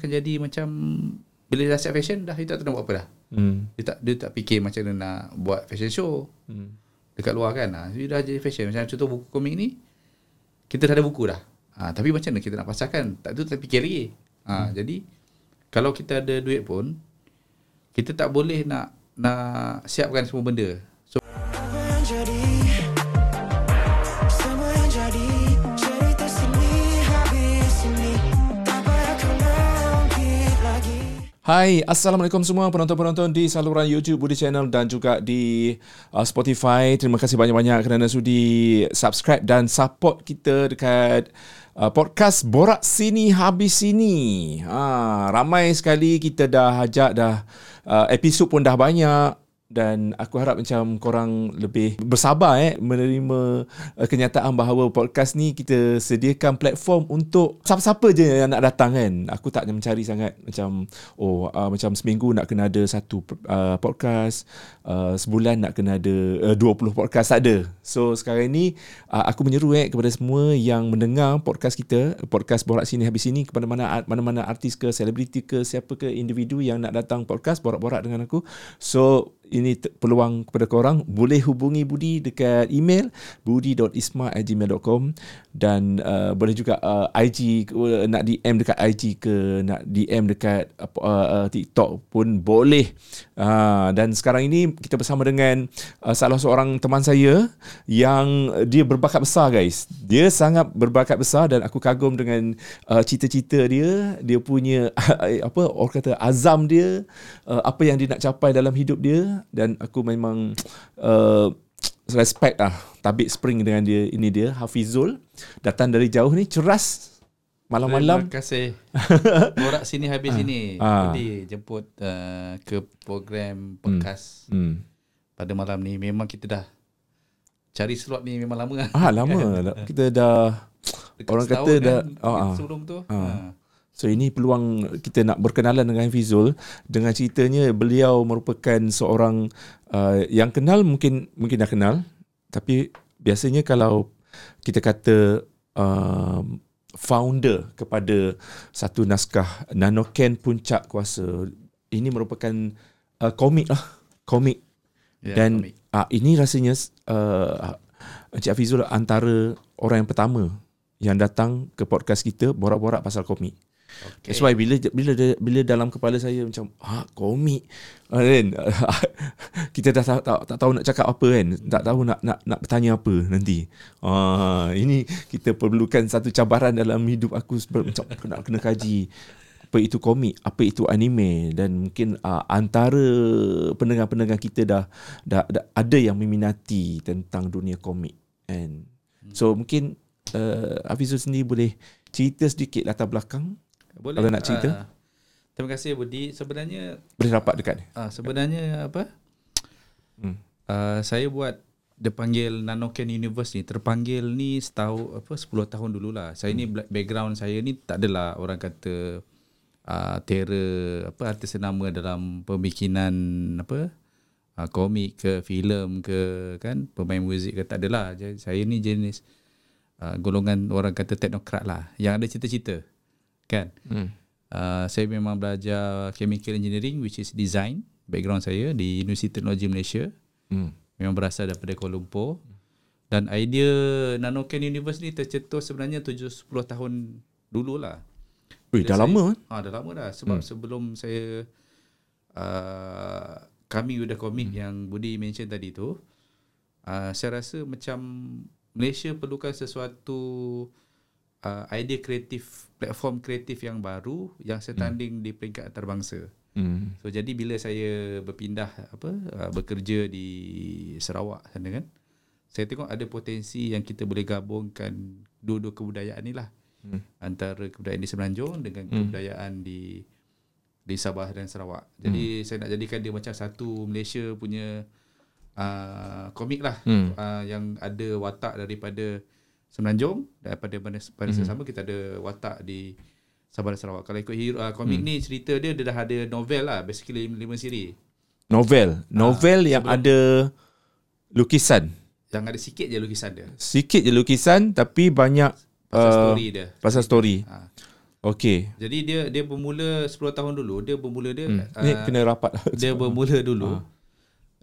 akan jadi macam bila dah siap fashion dah dia tak tahu nak buat apa dah. Hmm. Dia tak dia tak fikir macam mana nak buat fashion show Hmm. dekat luar kan. Ha, dia dah jadi fashion. Macam contoh buku komik ni kita dah ada buku dah. Ha, tapi macam mana kita nak pasarkan? Tak tu tak fikir lagi. Ha, hmm. jadi kalau kita ada duit pun kita tak boleh nak nak siapkan semua benda. Hai, Assalamualaikum semua penonton-penonton di saluran YouTube Budi Channel dan juga di uh, Spotify. Terima kasih banyak-banyak kerana sudi subscribe dan support kita dekat uh, podcast Borak Sini Habis Sini. Ha, ramai sekali kita dah ajak dah uh, episod pun dah banyak dan aku harap macam korang lebih bersabar eh menerima uh, kenyataan bahawa podcast ni kita sediakan platform untuk siapa-siapa je yang nak datang kan. Aku tak mencari sangat macam oh uh, macam seminggu nak kena ada satu uh, podcast, uh, sebulan nak kena ada uh, 20 podcast tak ada. So sekarang ni uh, aku menyeru eh kepada semua yang mendengar podcast kita, podcast Borak Sini Habis Sini kepada mana mana-mana artis ke selebriti ke siapa ke individu yang nak datang podcast borak-borak dengan aku. So ini peluang kepada korang boleh hubungi Budi dekat email budi.isma@gmail.com dan uh, boleh juga uh, IG uh, nak DM dekat IG ke nak DM dekat uh, uh, TikTok pun boleh. Uh, dan sekarang ini kita bersama dengan uh, salah seorang teman saya yang dia berbakat besar guys. Dia sangat berbakat besar dan aku kagum dengan uh, cita-cita dia. Dia punya apa orang kata azam dia uh, apa yang dia nak capai dalam hidup dia dan aku memang uh, respect lah tabik spring dengan dia ini dia Hafizul datang dari jauh ni ceras malam-malam Terima kasih. Borak sini habis sini. Ah. Jadi jemput uh, ke program podcast hmm. pada malam ni. Memang kita dah cari slot ni memang lama ah lama kita dah Dekat orang kata dah- kan, ah, ah. sebelum tu. Ah. Ah. So ini peluang kita nak berkenalan dengan Hafizul dengan ceritanya beliau merupakan seorang uh, yang kenal mungkin mungkin dah kenal tapi biasanya kalau kita kata uh, founder kepada satu naskah Nanoken Puncak Kuasa ini merupakan uh, komik lah komik Ya, dan komik. uh, ini rasanya uh, Encik Hafizul antara orang yang pertama yang datang ke podcast kita borak-borak pasal komik. Okay. That's why bila bila bila dalam kepala saya macam ah komik? Ah, kan? Kita dah tak, tak, tak tahu nak cakap apa kan? Tak tahu nak nak nak bertanya apa nanti. Ah ini kita perlukan satu cabaran dalam hidup aku sebab macam kena kena kaji apa itu komik apa itu anime dan mungkin uh, antara pendengar-pendengar kita dah, dah dah ada yang meminati tentang dunia komik kan? So mungkin uh, Hafizul sendiri boleh cerita sedikit latar belakang Boleh. Kalau nak cerita? Ah. terima kasih Budi. Sebenarnya boleh rapat dekat ni ah, sebenarnya apa? Hmm. Uh, saya buat dia panggil Nanoken Universe ni terpanggil ni setahun apa 10 tahun dululah. Saya ni black- background saya ni tak adalah orang kata uh, terror apa artis nama dalam pembikinan apa uh, komik ke filem ke kan pemain muzik ke tak adalah. Jadi saya ni jenis uh, golongan orang kata teknokrat lah yang ada cita-cita. Kan? hmm. Uh, saya memang belajar chemical engineering which is design background saya di Universiti Teknologi Malaysia Hmm. memang berasal daripada Kuala Lumpur dan idea Nanoken Universe ni tercetus sebenarnya 7 10 tahun dululah. Ui, dah saya- lama kan? Ah dah lama dah sebab hmm. sebelum saya uh, kami udah komik hmm. yang Budi mention tadi tu uh, saya rasa macam Malaysia perlukan sesuatu uh, idea kreatif platform kreatif yang baru yang setanding hmm. di peringkat antarabangsa. Hmm. So jadi bila saya berpindah apa uh, bekerja di Sarawak sana kan saya tengok ada potensi yang kita boleh gabungkan dua-dua kebudayaan ni lah. Hmm. Antara kebudayaan di Semenanjung dengan kebudayaan di di Sabah dan Sarawak. Jadi hmm. saya nak jadikan dia macam satu Malaysia punya uh, komik lah Hmm. uh, yang ada watak daripada Semenanjung daripada pada pada hmm. sama kita ada watak di Sabah dan Sarawak. Kalau ikut hero, uh, komik hmm. ni cerita dia dia dah ada novel lah basically lima siri. Novel. Novel yang ada lukisan. Yang ada sikit je lukisan dia. Sikit je lukisan tapi banyak Pasal uh, story dia. pasal story. Ha. Okey. Jadi dia dia bermula 10 tahun dulu, dia bermula dia Hmm. uh, Ni kena rapat. dia bermula dulu. Nampak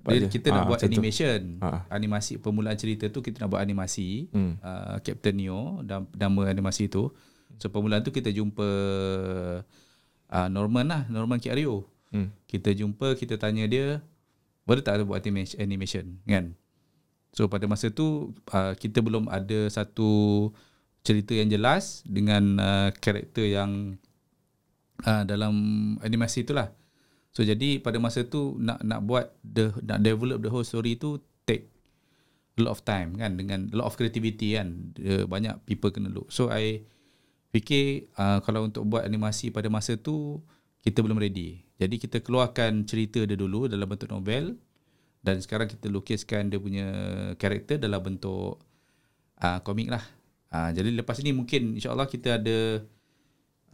Dia, je. kita nak Ah, buat tu. animation. Ah. Animasi permulaan cerita tu kita nak buat animasi. Hmm. Uh, Captain Neo dan nama animasi tu. So permulaan tu kita jumpa uh, Norman lah, Norman Kiario. Hmm. Kita jumpa, kita tanya dia, boleh tak ada buat animation, animation kan? So pada masa tu uh, kita belum ada satu cerita yang jelas dengan uh, karakter yang uh, dalam animasi itulah. So jadi pada masa tu nak nak buat the nak develop the whole story tu take a lot of time kan dengan a lot of creativity kan. Dia, banyak people kena look. So I fikir uh, kalau untuk buat animasi pada masa tu kita belum ready. Jadi kita keluarkan cerita dia dulu dalam bentuk novel dan sekarang kita lukiskan dia punya karakter dalam bentuk uh, komik lah. Uh, jadi lepas ni mungkin insyaAllah kita ada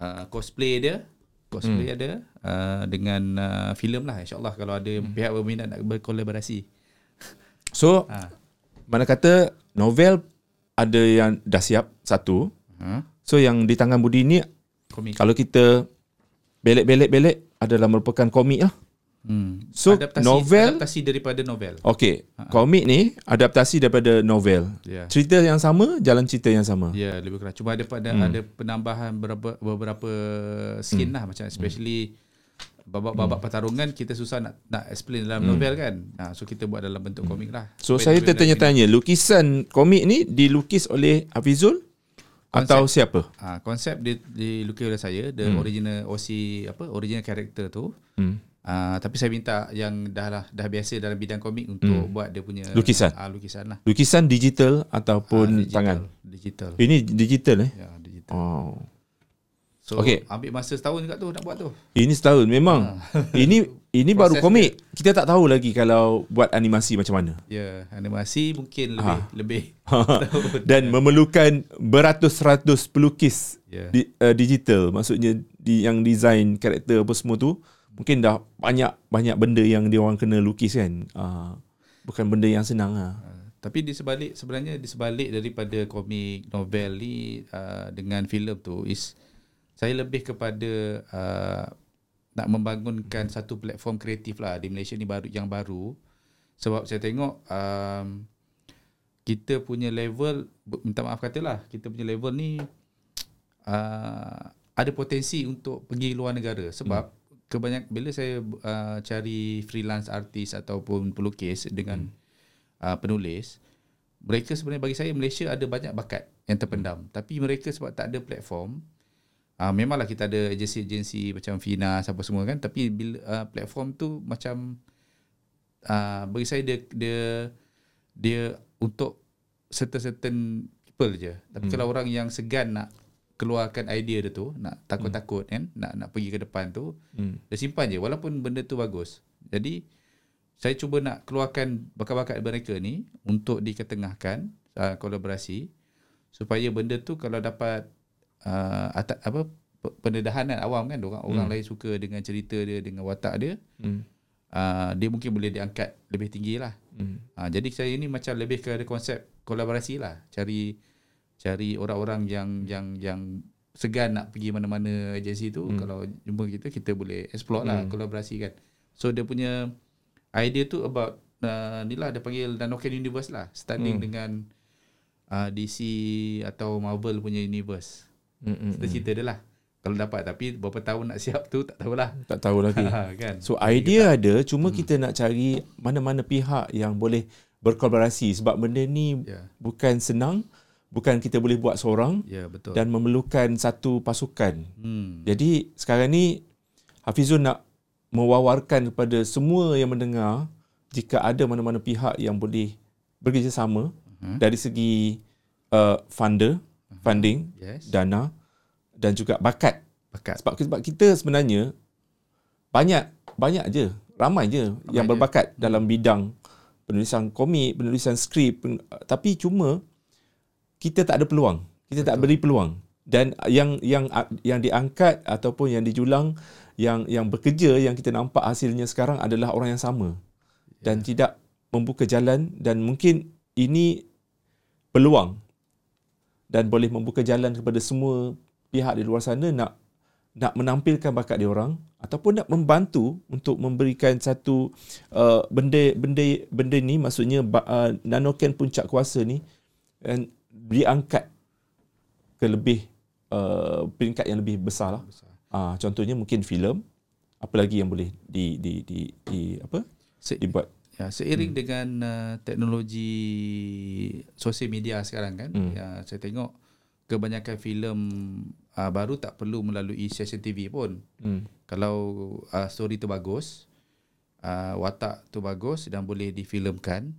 uh, cosplay dia cosplay hmm. ada uh, dengan uh, filem lah insyaAllah kalau ada hmm. pihak berminat nak berkolaborasi. So, Ha. mana kata novel ada yang dah siap satu. Ha? So yang di tangan Budi ni Komik. kalau kita belek-belek-belek adalah merupakan komik lah. Hmm. So, adaptasi, novel- adaptasi daripada novel. Okey, komik ni adaptasi daripada novel. Ya. Cerita yang sama, jalan cerita yang sama. Ya, lebih kurang. Cuma ada pada hmm. ada penambahan beberapa beberapa scene hmm. lah macam especially babak-babak Hmm. pertarungan kita susah nak nak explain dalam novel kan. Nah, so kita buat dalam bentuk komik lah. So Supaya saya tertanya-tanya, lukisan komik ni dilukis oleh Hafizul atau siapa? Ah, konsep dia dilukis oleh saya, the hmm. original OC apa original character tu. Hmm. Ah, tapi saya minta yang dah lah dah biasa dalam bidang komik untuk buat dia punya Lukisan. Ah, lukisan lah. Lukisan digital ataupun Ah, digital, tangan? Digital. Ini digital eh? Ya, digital. Oh. So Okey. ambil masa setahun juga tu nak buat tu. Ini setahun memang. ini ini baru komik. Kita tak tahu lagi kalau buat animasi macam mana. Ya, animasi mungkin lebih Ah. lebih Dan memerlukan beratus-ratus pelukis Ya. di, uh, digital. Maksudnya di yang design karakter apa semua tu mungkin dah banyak banyak benda yang dia orang kena lukis kan. Uh, bukan benda yang senang lah. Tapi di sebalik sebenarnya di sebalik daripada komik novel ni uh, dengan filem tu is saya lebih kepada uh, nak membangunkan satu platform kreatif lah di Malaysia ni baru yang baru sebab saya tengok um, kita punya level minta maaf katalah kita punya level ni uh, ada potensi untuk pergi luar negara sebab hmm. Kebanyak bila saya uh, cari freelance artis ataupun pelukis dengan hmm. uh, penulis mereka sebenarnya bagi saya Malaysia ada banyak bakat yang terpendam tapi mereka sebab tak ada platform uh, memanglah kita ada agensi-agensi macam Finas apa semua kan tapi bila uh, platform tu macam uh, bagi saya dia dia dia untuk certain-certain people je tapi hmm. kalau orang yang segan nak keluarkan idea dia tu nak takut-takut kan? Nak nak pergi ke depan tu Hmm. dia simpan je walaupun benda tu bagus. Jadi saya cuba nak keluarkan bakat-bakat mereka ni untuk diketengahkan uh, kolaborasi supaya benda tu kalau dapat uh, atas, apa pe- pendedahan awam kan? Orang orang lain suka dengan cerita dia dengan watak dia Hmm. uh, dia mungkin boleh diangkat lebih tinggi lah. Hmm. uh, jadi saya ni macam lebih ke konsep kolaborasi lah. Cari cari orang-orang yang yang yang segan nak pergi mana-mana agensi tu hmm. kalau jumpa kita kita boleh explore lah kolaborasi kan so dia punya idea tu about uh, ni lah dia panggil Nanoken Universe lah standing hmm. dengan uh, DC atau Marvel punya universe Hmm, hmm, kita cerita dia lah kalau dapat tapi berapa tahun nak siap tu tak tahulah Tak tahu lagi. kan So idea ada cuma hmm. kita nak cari mana-mana pihak yang boleh berkolaborasi sebab benda ni Ya. bukan senang, bukan kita boleh buat seorang ya betul dan memerlukan satu pasukan. hmm. Jadi sekarang ni Hafizul nak mewawarkan kepada semua yang mendengar jika ada mana-mana pihak yang boleh bekerjasama uh-huh. dari segi uh, funder, funding, yes dana dan juga bakat. bakat Sebab sebab kita sebenarnya banyak banyak je, ramai je ramai yang je. berbakat dalam bidang penulisan komik, penulisan skrip, pen, tapi cuma kita tak ada peluang. Kita Betul. tak beri peluang. Dan yang yang yang diangkat ataupun yang dijulang yang yang bekerja yang kita nampak hasilnya sekarang adalah orang yang sama. Dan tidak membuka jalan dan mungkin ini peluang dan boleh membuka jalan kepada semua pihak di luar sana nak nak menampilkan bakat dia orang ataupun nak membantu untuk memberikan satu uh, benda benda benda ni maksudnya uh, nanoken puncak kuasa ni and diangkat ke lebih uh, peringkat yang lebih besar lah. Ah, contohnya mungkin filem apa lagi yang boleh di di di, di apa Se- dibuat Ya, seiring hmm. dengan uh, teknologi sosial media sekarang kan, hmm. ya, saya tengok kebanyakan filem uh, baru tak perlu melalui stesen TV pun. hmm. Kalau uh, story tu bagus, uh, watak tu bagus dan boleh difilmkan,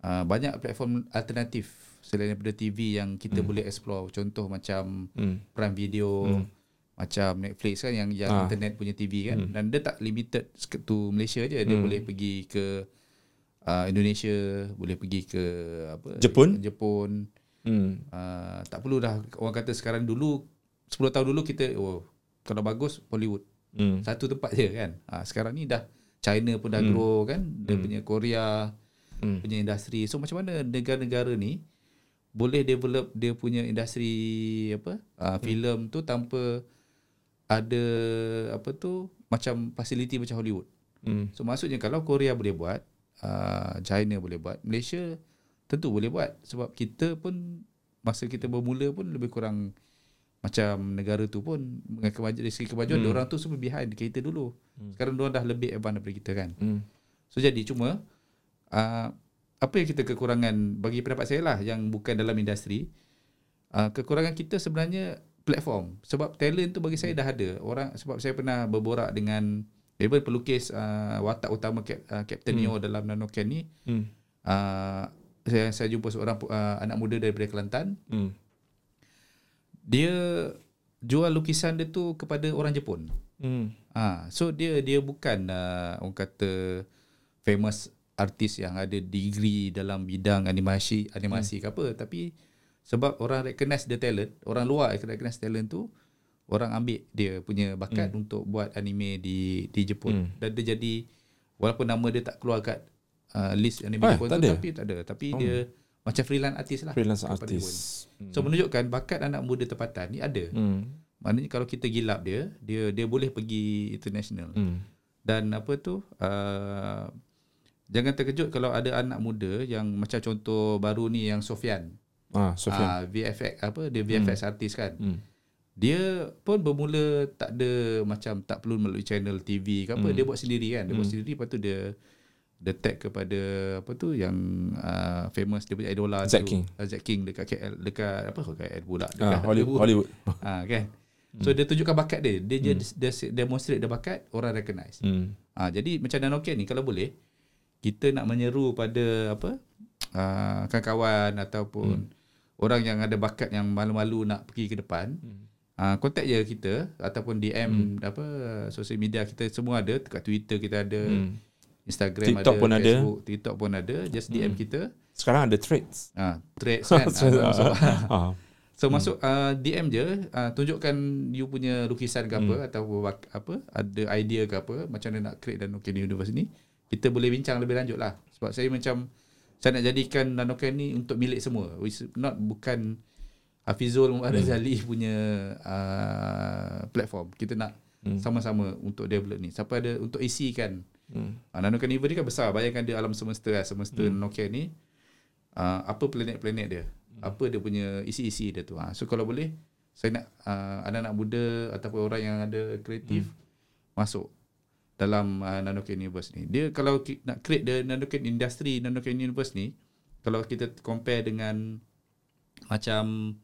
uh, banyak platform alternatif selain daripada TV yang kita hmm. boleh explore. Contoh macam Hmm. Prime Video, Hmm. macam Netflix kan yang yang Ah. internet punya TV kan Hmm. dan dia tak limited to Malaysia je dia Hmm. boleh pergi ke uh, Indonesia boleh pergi ke apa Jepun? Jepun Hmm. uh, tak perlu dah orang kata sekarang dulu 10 tahun dulu kita oh kalau bagus Hollywood Hmm. satu tempat je kan uh, sekarang ni dah China pun dah Hmm. grow kan dia punya Korea Hmm. punya industri so macam mana negara-negara ni boleh develop dia punya industri apa uh, filem tu tanpa ada apa tu macam facility macam Hollywood. Hmm. So maksudnya kalau Korea boleh buat, uh, China boleh buat, Malaysia tentu boleh buat sebab kita pun masa kita bermula pun lebih kurang macam negara tu pun dengan kemajuan dari segi kemajuan hmm. orang tu semua behind kita dulu. Hmm. Sekarang orang dah lebih advance daripada kita kan. Hmm. So jadi cuma uh, apa yang kita kekurangan bagi pendapat saya lah yang bukan dalam industri uh, kekurangan kita sebenarnya platform sebab talent tu bagi saya dah ada orang sebab saya pernah berborak dengan even pelukis uh, watak utama Cap, uh, Captain hmm. Neo dalam Nanoken ni Hmm. uh, saya saya jumpa seorang uh, anak muda daripada Kelantan Hmm. dia jual lukisan dia tu kepada orang Jepun Hmm. Ah, so dia dia bukan uh, orang kata famous artis yang ada degree dalam bidang animasi animasi hmm. ke apa tapi sebab orang recognize the talent, orang luar recognize talent tu, orang ambil dia punya bakat hmm. untuk buat anime di di Jepun Hmm. dan dia jadi walaupun nama dia tak keluar kat uh, list anime Ah, Jepun tu ada? tapi tak ada tapi Oh. dia macam freelance artist lah Freelance artist. Jepun. So menunjukkan bakat anak muda tempatan ni ada. Hmm. Maknanya kalau kita gilap dia, dia dia boleh pergi international. Hmm. Dan apa tu? Uh, jangan terkejut kalau ada anak muda yang macam contoh baru ni yang Sofian. Ah, Sofian. Uh, VFX apa? Dia VFX hmm. artis kan. Hmm. Dia pun bermula tak ada macam tak perlu melalui channel TV ke apa, Hmm. dia buat sendiri kan. Dia buat sendiri lepas tu dia dia tag kepada apa tu yang uh, famous dia punya idola Zack tu. King. Uh, Zack King dekat KL dekat apa KL pula Ah, dekat Hollywood. Hollywood. Ah kan. So dia tunjukkan bakat dia. Dia hmm. dia, dia demonstrate dia bakat, orang recognize. Hmm. Ah jadi macam Nanoken ni kalau boleh kita nak menyeru pada apa? Ah kawan-kawan ataupun hmm. orang yang ada bakat yang malu-malu nak pergi ke depan. Hmm. Ah kontak je kita ataupun DM hmm. apa social media kita semua ada dekat Twitter kita ada. Hmm. Instagram TikTok ada, pun ada. Facebook, TikTok pun ada. Just DM kita. Sekarang ada threads. Ah, threads kan. Ah, so, ah. So hmm. masuk uh, DM je, uh, tunjukkan you punya lukisan ke apa Hmm. atau bak- apa, ada idea ke apa macam mana nak create Nanoken Universe ni. Kita boleh bincang lebih lanjut lah. Sebab saya macam saya nak jadikan Nanoken ni untuk milik semua. It's not bukan Hafizul Muhammad Razali punya uh, platform. Kita nak Hmm. sama-sama untuk develop ni. Siapa ada untuk isi kan. Hmm. Uh, Nanoken Universe ni kan besar. Bayangkan dia alam semesta lah. Semesta hmm. Nanoken ni. Uh, apa planet-planet dia. Apa dia punya isi-isi dia tu. Ha. So kalau boleh. Saya nak uh, anak-anak muda ataupun orang yang ada kreatif. Masuk dalam uh, Nanoken Universe ni. Dia kalau ki- nak create the Nanoken industry, Nanoken Universe ni. Kalau kita compare dengan macam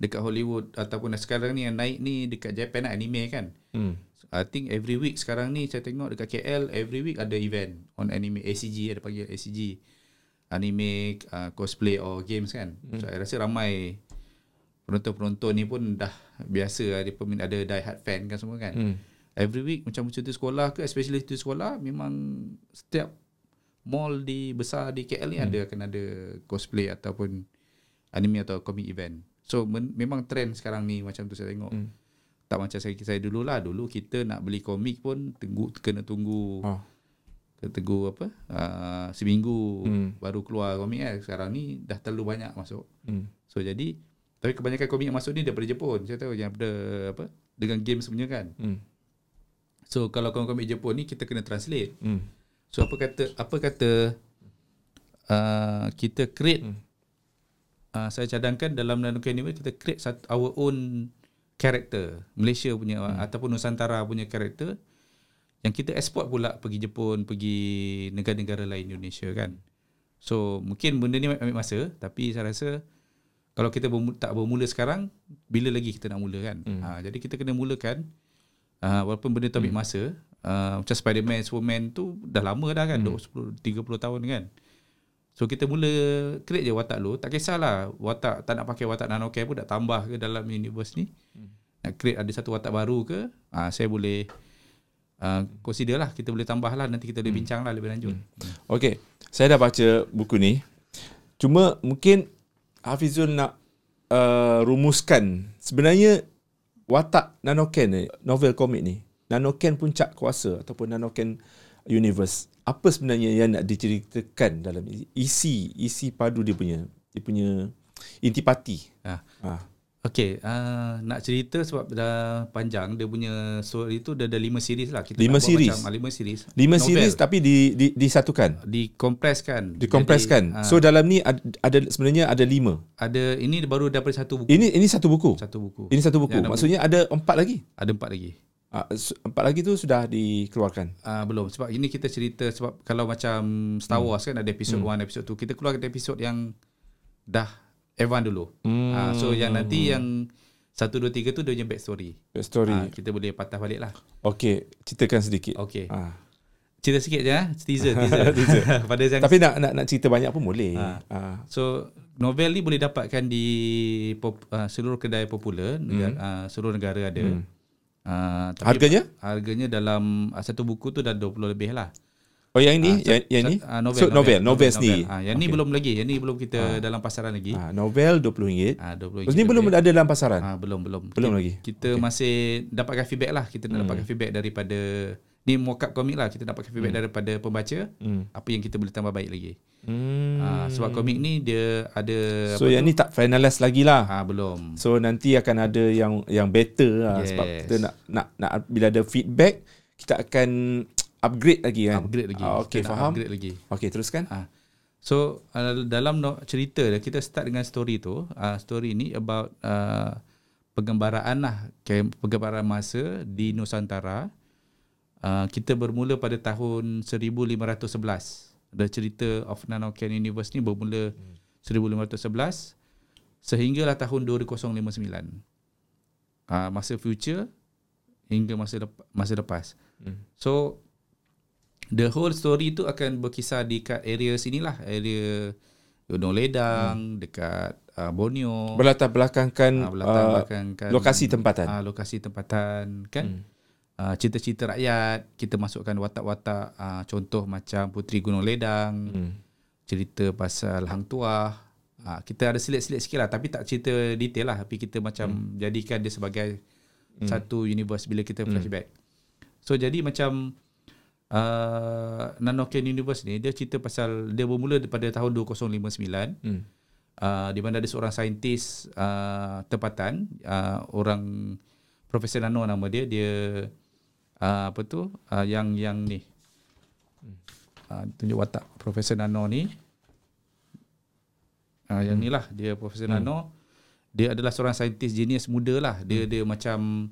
dekat Hollywood ataupun sekarang ni yang naik ni dekat Japan lah, anime kan. Hmm. I think every week sekarang ni saya tengok dekat KL every week ada event on anime ACG ada panggil ACG anime uh, cosplay or games kan. Hmm. So, saya rasa ramai penonton-penonton ni pun dah biasa ada peminat ada die hard fan kan semua kan. Hmm. Every week macam cuti sekolah ke especially cuti sekolah memang setiap mall di besar di KL ni hmm. ada akan ada cosplay ataupun anime atau comic event. So men, memang trend sekarang ni macam tu saya tengok. Hmm. Tak macam saya saya dulu lah. Dulu kita nak beli komik pun tunggu kena tunggu Oh. kena tunggu apa? Uh, seminggu Hmm. baru keluar komik kan. Sekarang ni dah terlalu banyak masuk. Hmm. So jadi Tapi kebanyakan komik yang masuk ni daripada Jepun. Saya tahu yang daripada apa dengan game sebenarnya kan. Hmm. So kalau komik Jepun ni kita kena translate. Hmm. So apa kata apa kata uh, kita create Hmm. uh, saya cadangkan dalam Nanoken Universe kita create satu, our own character Malaysia punya hmm. ataupun Nusantara punya character yang kita export pula pergi Jepun, pergi negara-negara lain Indonesia kan. So mungkin benda ni ambil masa tapi saya rasa kalau kita bermula, tak bermula sekarang bila lagi kita nak mula kan. Hmm. Ha, jadi kita kena mulakan uh, walaupun benda tu ambil masa uh, macam Spider-Man, Superman tu dah lama dah kan hmm. 10 30 tahun kan. So kita mula create je watak lu Tak kisahlah Watak tak nak pakai watak nanocam pun Nak tambah ke dalam universe ni hmm. Nak create ada satu watak baru ke uh, Saya boleh uh, Consider lah Kita boleh tambah lah Nanti kita boleh hmm. bincang lah Lebih lanjut hmm. Okay, saya dah baca buku ni. Cuma mungkin Hafizul nak uh, rumuskan sebenarnya watak Nanoken ni, novel komik ni. Nanoken puncak kuasa ataupun Nanoken universe. Apa sebenarnya yang nak diceritakan dalam isi isi padu dia punya dia punya intipati. ah. Ah. Okay uh, Nak cerita sebab dah panjang Dia punya story tu Dah ada lima series lah kita Lima series? macam, ah, Lima series Lima Novel. series tapi di, di disatukan. Dikompreskan Dikompreskan. Jadi, ah, So dalam ni ada, ada sebenarnya ada lima. Ada Ini baru daripada satu buku Ini ini satu buku. Satu buku Ini satu buku. Nama- Maksudnya ada empat lagi. Ada empat lagi su- empat lagi tu sudah dikeluarkan. Uh, belum sebab ini kita cerita sebab kalau macam Star Wars kan ada episod 1 episod 2 kita keluarkan episod yang dah advance dulu. Hmm. Uh, so yang nanti yang 1 2 3 tu dia punya back story. Back story. Uh, kita boleh patah balik lah. Okey, ceritakan sedikit. Okey. Ah. Cerita sikit je ah, teaser teaser. Pada yang Tapi nak nak nak cerita banyak pun boleh. Ah. Ah. So novel ni boleh dapatkan di pop, uh, seluruh kedai popular negara, uh, seluruh negara ada. Hmm. Uh, Harganya? Harganya dalam uh, satu buku tu dah 20 lebih lah. Oh yang ni, Ah, yang, yang ni? Ah, novel, so novel, novel, sendiri. Ah, yang ni belum lagi. Yang ni belum kita dalam pasaran lagi. Ah, novel RM20. Ah, 20 Terus ni belum ada dalam pasaran. Ah, belum belum. Belum kita, lagi? Kita okay. masih dapatkan feedback lah. Kita nak dapatkan feedback daripada ni mock-up komik lah. Kita dapatkan feedback daripada pembaca. Hmm. Apa yang kita boleh tambah baik lagi. Hmm. Ah, sebab komik ni dia ada So yang ni tak finalize lagi lah. ah belum. So nanti akan ada yang yang better lah Yes. sebab kita nak nak nak bila ada feedback kita akan upgrade lagi kan. Upgrade lagi. Ah, okay, Kita faham. Upgrade lagi. Okay, teruskan. Ah. So uh, dalam no, cerita kita start dengan story tu. Uh, story ni about uh, penggambaraan lah Kayak penggambaraan masa di Nusantara. Uh, kita bermula pada tahun 1511. The cerita of Nanoken Universe ni bermula 1511 sehinggalah tahun 2059. Uh, masa future hingga masa lep- masa lepas. Hmm. So the whole story tu akan berkisar di kat area sinilah, area Gunung Ledang, hmm. dekat uh, Borneo. Berlatar belakangkan Ah, berlatar belakangkan lokasi tempatan. Ah, lokasi tempatan kan. Hmm. Uh, cerita-cerita rakyat, kita masukkan watak-watak uh, contoh macam Puteri Gunung Ledang, Hmm. cerita pasal Hang Tuah. Uh, kita ada silit-silit sikit lah tapi tak cerita detail lah tapi kita macam hmm. jadikan dia sebagai hmm. satu universe bila kita flashback. So jadi macam uh, Nanoken Universe ni dia cerita pasal dia bermula daripada tahun 2059 Hmm. uh, di mana ada seorang saintis uh, tempatan uh, orang Profesor Nano nama dia dia uh, apa tu uh, yang yang ni. Uh, tunjuk watak Profesor Nano ni. Uh, yang ni lah dia Profesor hmm. Nano. Dia adalah seorang saintis genius muda lah. Dia dia macam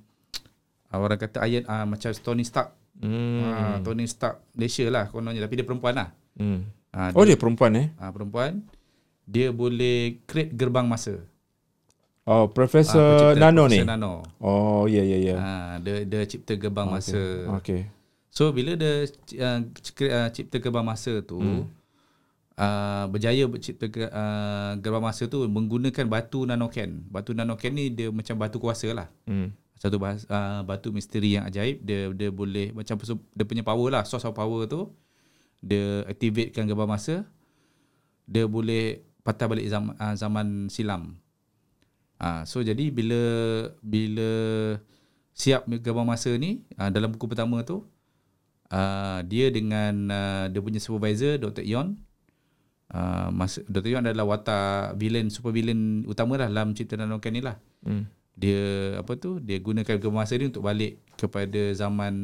uh, orang kata Iron uh, macam Tony Stark Hmm. uh, Tony Stark Malaysia lah kononnya tapi dia perempuan lah Hmm. uh, Oh dia perempuan eh? uh, perempuan dia boleh create gerbang masa Oh Ah, Profesor pencipta Nano Profesor ni. Nano. Oh ya ya ya. Ah, dia dia cipta gerbang okay. masa. Okay. So bila dia uh, cipta gerbang masa tu hmm. uh, berjaya cipta uh, gerbang masa tu menggunakan batu nanoken. Batu nanoken ni dia macam batu kuasa lah. Hmm. Satu bahas, uh, batu misteri yang ajaib. Dia dia boleh macam dia punya power lah, source of power tu dia activatekan gerbang masa. Dia boleh patah balik zaman, uh, zaman silam. Ah, so jadi bila bila siap gerbang masa ni ah, dalam buku pertama tu ah, dia dengan ah, dia punya supervisor Dr. Ion uh, masa Dr. Yuan adalah watak villain super villain utama lah dalam cerita Nanoken ni lah. Hmm. Dia apa tu? Dia gunakan gemasa dia untuk balik kepada zaman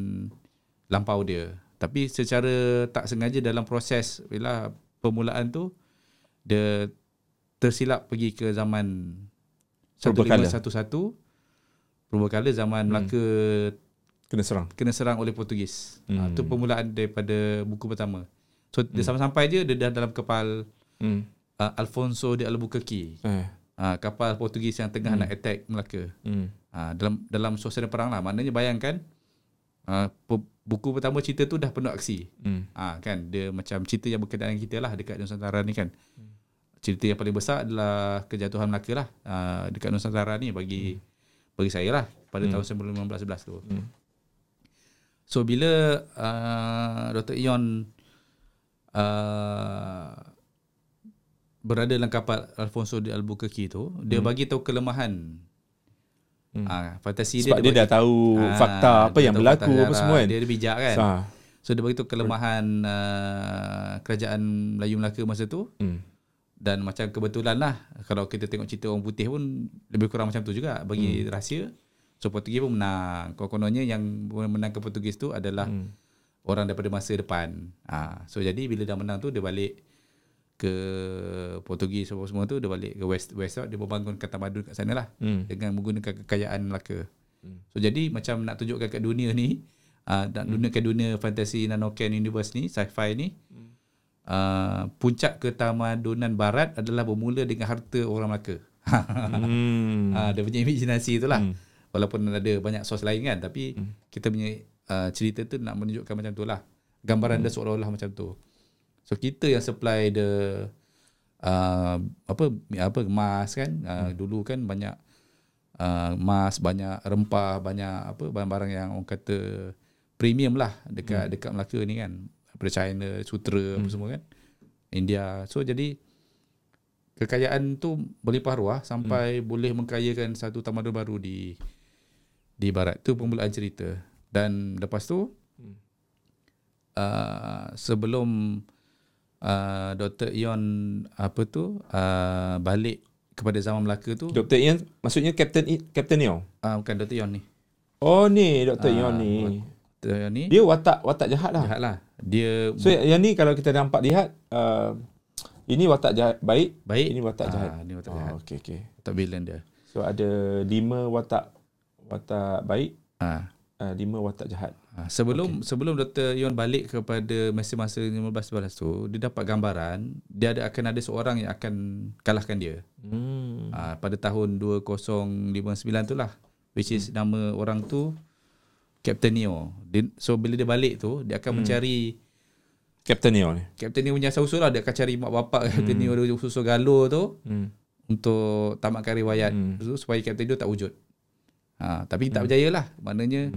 lampau dia. Tapi secara tak sengaja dalam proses bila permulaan tu dia tersilap pergi ke zaman Purbakala. 1511 Purbakala zaman Melaka Kena serang. kena serang oleh Portugis. Hmm. Ha, Hmm. tu permulaan daripada buku pertama. So dia sampai-sampai je dia dah dalam kapal Hmm. uh, Alfonso de Albuquerque. Eh. Uh, kapal Portugis yang tengah hmm. nak attack Melaka. Hmm. Uh, dalam dalam suasana perang lah. Maknanya bayangkan uh, pe- buku pertama cerita tu dah penuh aksi. Hmm. Ah kan dia macam cerita yang berkaitan dengan kita lah dekat Nusantara ni kan. Cerita yang paling besar adalah kejatuhan Melaka lah uh, dekat Nusantara ni bagi bagi saya lah pada tahun 1911 tu. Hmm. So bila uh, Dr. Ion uh, berada dalam kapal Alfonso de Albuquerque tu, dia bagi tahu kelemahan Hmm. Ah, fantasi Sebab dia, dia, dah tahu Ah, fakta apa dia yang tahu berlaku fakta apa sejarah. semua kan. Dia, dia bijak kan. Ah. So dia beritahu kelemahan uh, kerajaan Melayu Melaka masa tu Hmm. dan macam kebetulan lah kalau kita tengok cerita orang putih pun lebih kurang macam tu juga bagi hmm. rahsia. So Portugis pun menang. Kononnya yang menang ke Portugis tu adalah Hmm. orang daripada masa depan. Ha, so jadi bila dah menang tu dia balik ke Portugis apa semua tu dia balik ke West West dia membangunkan tamadun kat sana lah Hmm. dengan menggunakan kekayaan Melaka. So jadi macam nak tunjukkan kat dunia ni uh, nak tunjukkan dunia fantasi Nanoken Universe ni sci-fi ni uh, puncak ketamadunan barat adalah bermula dengan harta orang Melaka. Hmm. Ah, dia punya imajinasi tu lah. Hmm. Walaupun ada banyak sos lain kan tapi kita punya uh, cerita tu nak menunjukkan macam tu lah. Gambaran dia seolah-olah macam tu. So kita yang supply the uh, apa apa emas kan? Uh, dulu kan banyak uh, emas banyak rempah banyak apa barang-barang yang orang kata premium lah dekat dekat Melaka ni kan. Daripada China sutra apa semua kan. India. So jadi kekayaan tu berlimpah ruah sampai boleh mengkayakan satu tamadun baru di di barat. Tu permulaan cerita. Dan lepas tu uh, sebelum uh, Dr. Ion apa tu uh, balik kepada zaman Melaka tu Dr. Ian maksudnya Captain I, Captain Neo. uh, bukan Dr. Ion ni Oh ni Dr. Ah, Ion ni. Dr. Ion ni Dia watak watak jahat lah. jahat lah dia So yang ni kalau kita nampak lihat uh, ini watak jahat baik, baik ini watak Ah, jahat. ni watak jahat Oh, okey okey. watak villain dia So ada lima watak watak baik, ah uh, lima watak jahat. Ha, sebelum okay. sebelum Dr. Yon balik kepada masa-masa 15-11 tu, dia dapat gambaran dia ada akan ada seorang yang akan kalahkan dia. Hmm. Ha, pada tahun 2059 tu lah. Which is hmm. nama orang tu Captain Neo. Dia, so bila dia balik tu, dia akan hmm. mencari Captain Neo ni. Captain Neo punya asal-usul lah. Dia akan cari mak bapak Captain Neo dia usul galuh tu Hmm. untuk tamatkan riwayat Hmm. tu supaya Captain Neo tak wujud. Ha, tapi tak berjaya lah. Maknanya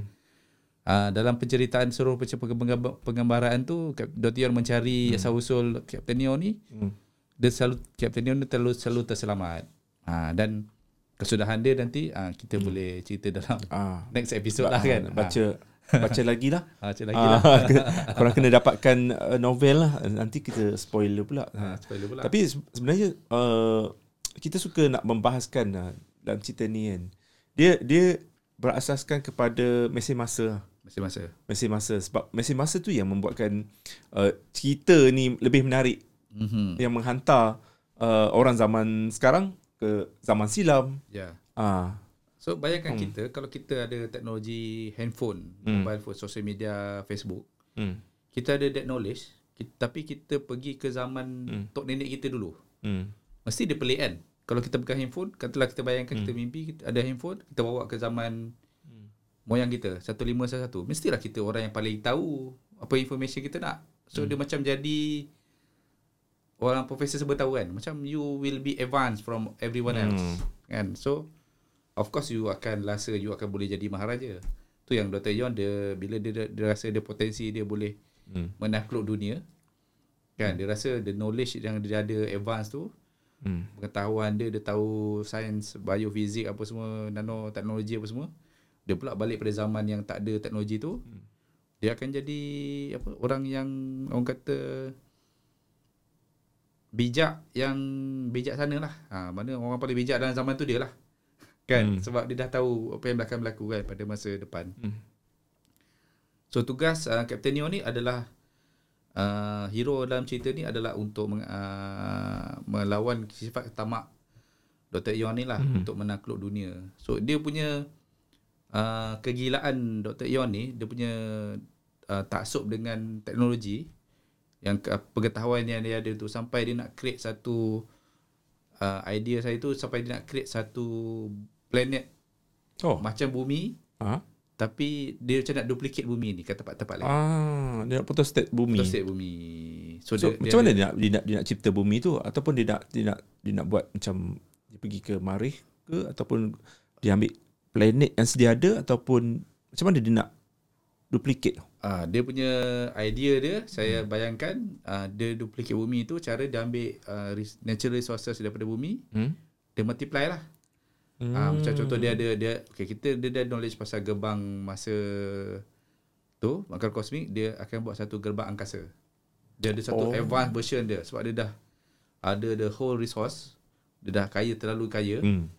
uh, dalam penceritaan seluruh penc- penggambar- penggambaraan tu Dr. Yon mencari asal usul Captain Neo ni Hmm. dia selalu Captain Neo ni selalu, selalu terselamat. Ha, dan kesudahan dia nanti uh, kita boleh cerita dalam Ah. next episode lah kan. Baca baca lagi lah. Ha, lagi lah. Ah, korang kena dapatkan uh, novel lah. Nanti kita spoiler pula. Ha, spoiler pula. Tapi se- sebenarnya uh, kita suka nak membahaskan uh, dalam cerita ni kan. Dia dia berasaskan kepada mesin masa. Masih masa. Mesin masa sebab mesin masa tu yang membuatkan uh, cerita ni lebih menarik Mhm. yang menghantar uh, orang zaman sekarang ke zaman silam. Ya. Ah, So bayangkan hmm. kita kalau kita ada teknologi handphone, hmm. mobile phone, social media, Facebook, hmm. kita ada that knowledge, kita, tapi kita pergi ke zaman hmm. tok nenek kita dulu. Hmm. Mesti dia pelik kan? Kalau kita pegang handphone, katalah kita bayangkan Hmm. kita mimpi kita ada handphone, kita bawa ke zaman moyang kita, 1511. Mestilah kita orang yang paling tahu apa information kita nak. So Hmm. dia macam jadi orang profesor sebut tahu kan. Macam you will be advanced from everyone else. Hmm. Kan? So of course you akan rasa you akan boleh jadi maharaja. Tu yang Dr. Yon dia bila dia, dia rasa dia potensi dia boleh Hmm. menakluk dunia. Kan? Dia rasa the knowledge yang dia ada advance tu Hmm. pengetahuan dia dia tahu sains biofizik apa semua nanoteknologi apa semua dia pula balik pada zaman yang tak ada teknologi tu Hmm. dia akan jadi apa orang yang orang kata bijak yang bijak sana lah. Ha, mana orang paling bijak dalam zaman tu dia lah. Kan? Hmm. Sebab dia dah tahu apa yang belakang berlaku kan pada masa depan. Hmm. So tugas uh, Captain Neo ni adalah uh, hero dalam cerita ni adalah untuk meng, uh, melawan sifat tamak Dr. Eon ni lah hmm. untuk menakluk dunia. So dia punya uh, kegilaan Dr. Eon ni, dia punya uh, taksub dengan teknologi yang ke, pengetahuan yang dia ada tu sampai dia nak create satu uh, idea saya tu sampai dia nak create satu planet Oh. macam bumi Ha? tapi dia macam nak duplicate bumi ni kat tempat-tempat lain. Ah, dia nak photostat bumi. Photostat bumi. So, So, dia, macam mana dia nak, dia nak dia nak cipta bumi tu ataupun dia nak dia nak dia nak buat macam dia pergi ke Marikh ke ataupun dia ambil planet yang sedia ada ataupun macam mana dia nak duplicate tu? Ah, dia punya idea dia saya bayangkan ah, dia duplicate bumi tu cara dia ambil res- natural resources daripada bumi Hmm? dia multiply lah. Hmm. Ah, macam contoh dia ada dia okay, kita dia ada knowledge pasal gerbang masa tu makar kosmik dia akan buat satu gerbang angkasa. Dia ada satu. Oh. advanced version dia sebab dia dah ada the whole resource dia dah kaya terlalu kaya. Hmm.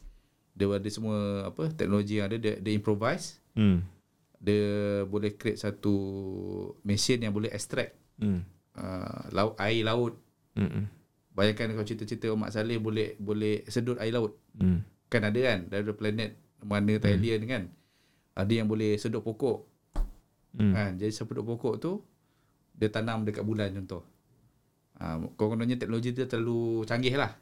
Dia ada semua apa teknologi yang ada dia, dia improvise Hmm. dia boleh create satu mesin yang boleh extract Hmm. uh, laut air laut. Hmm. Bayangkan kalau cerita-cerita Mak Saleh boleh boleh sedut air laut. Hmm. Kan ada kan dari planet mana Thailand kan. Ada yang boleh sedut pokok. Hmm. Kan jadi sedut pokok tu dia tanam dekat bulan contoh. Ah uh, kononnya teknologi dia terlalu canggih lah.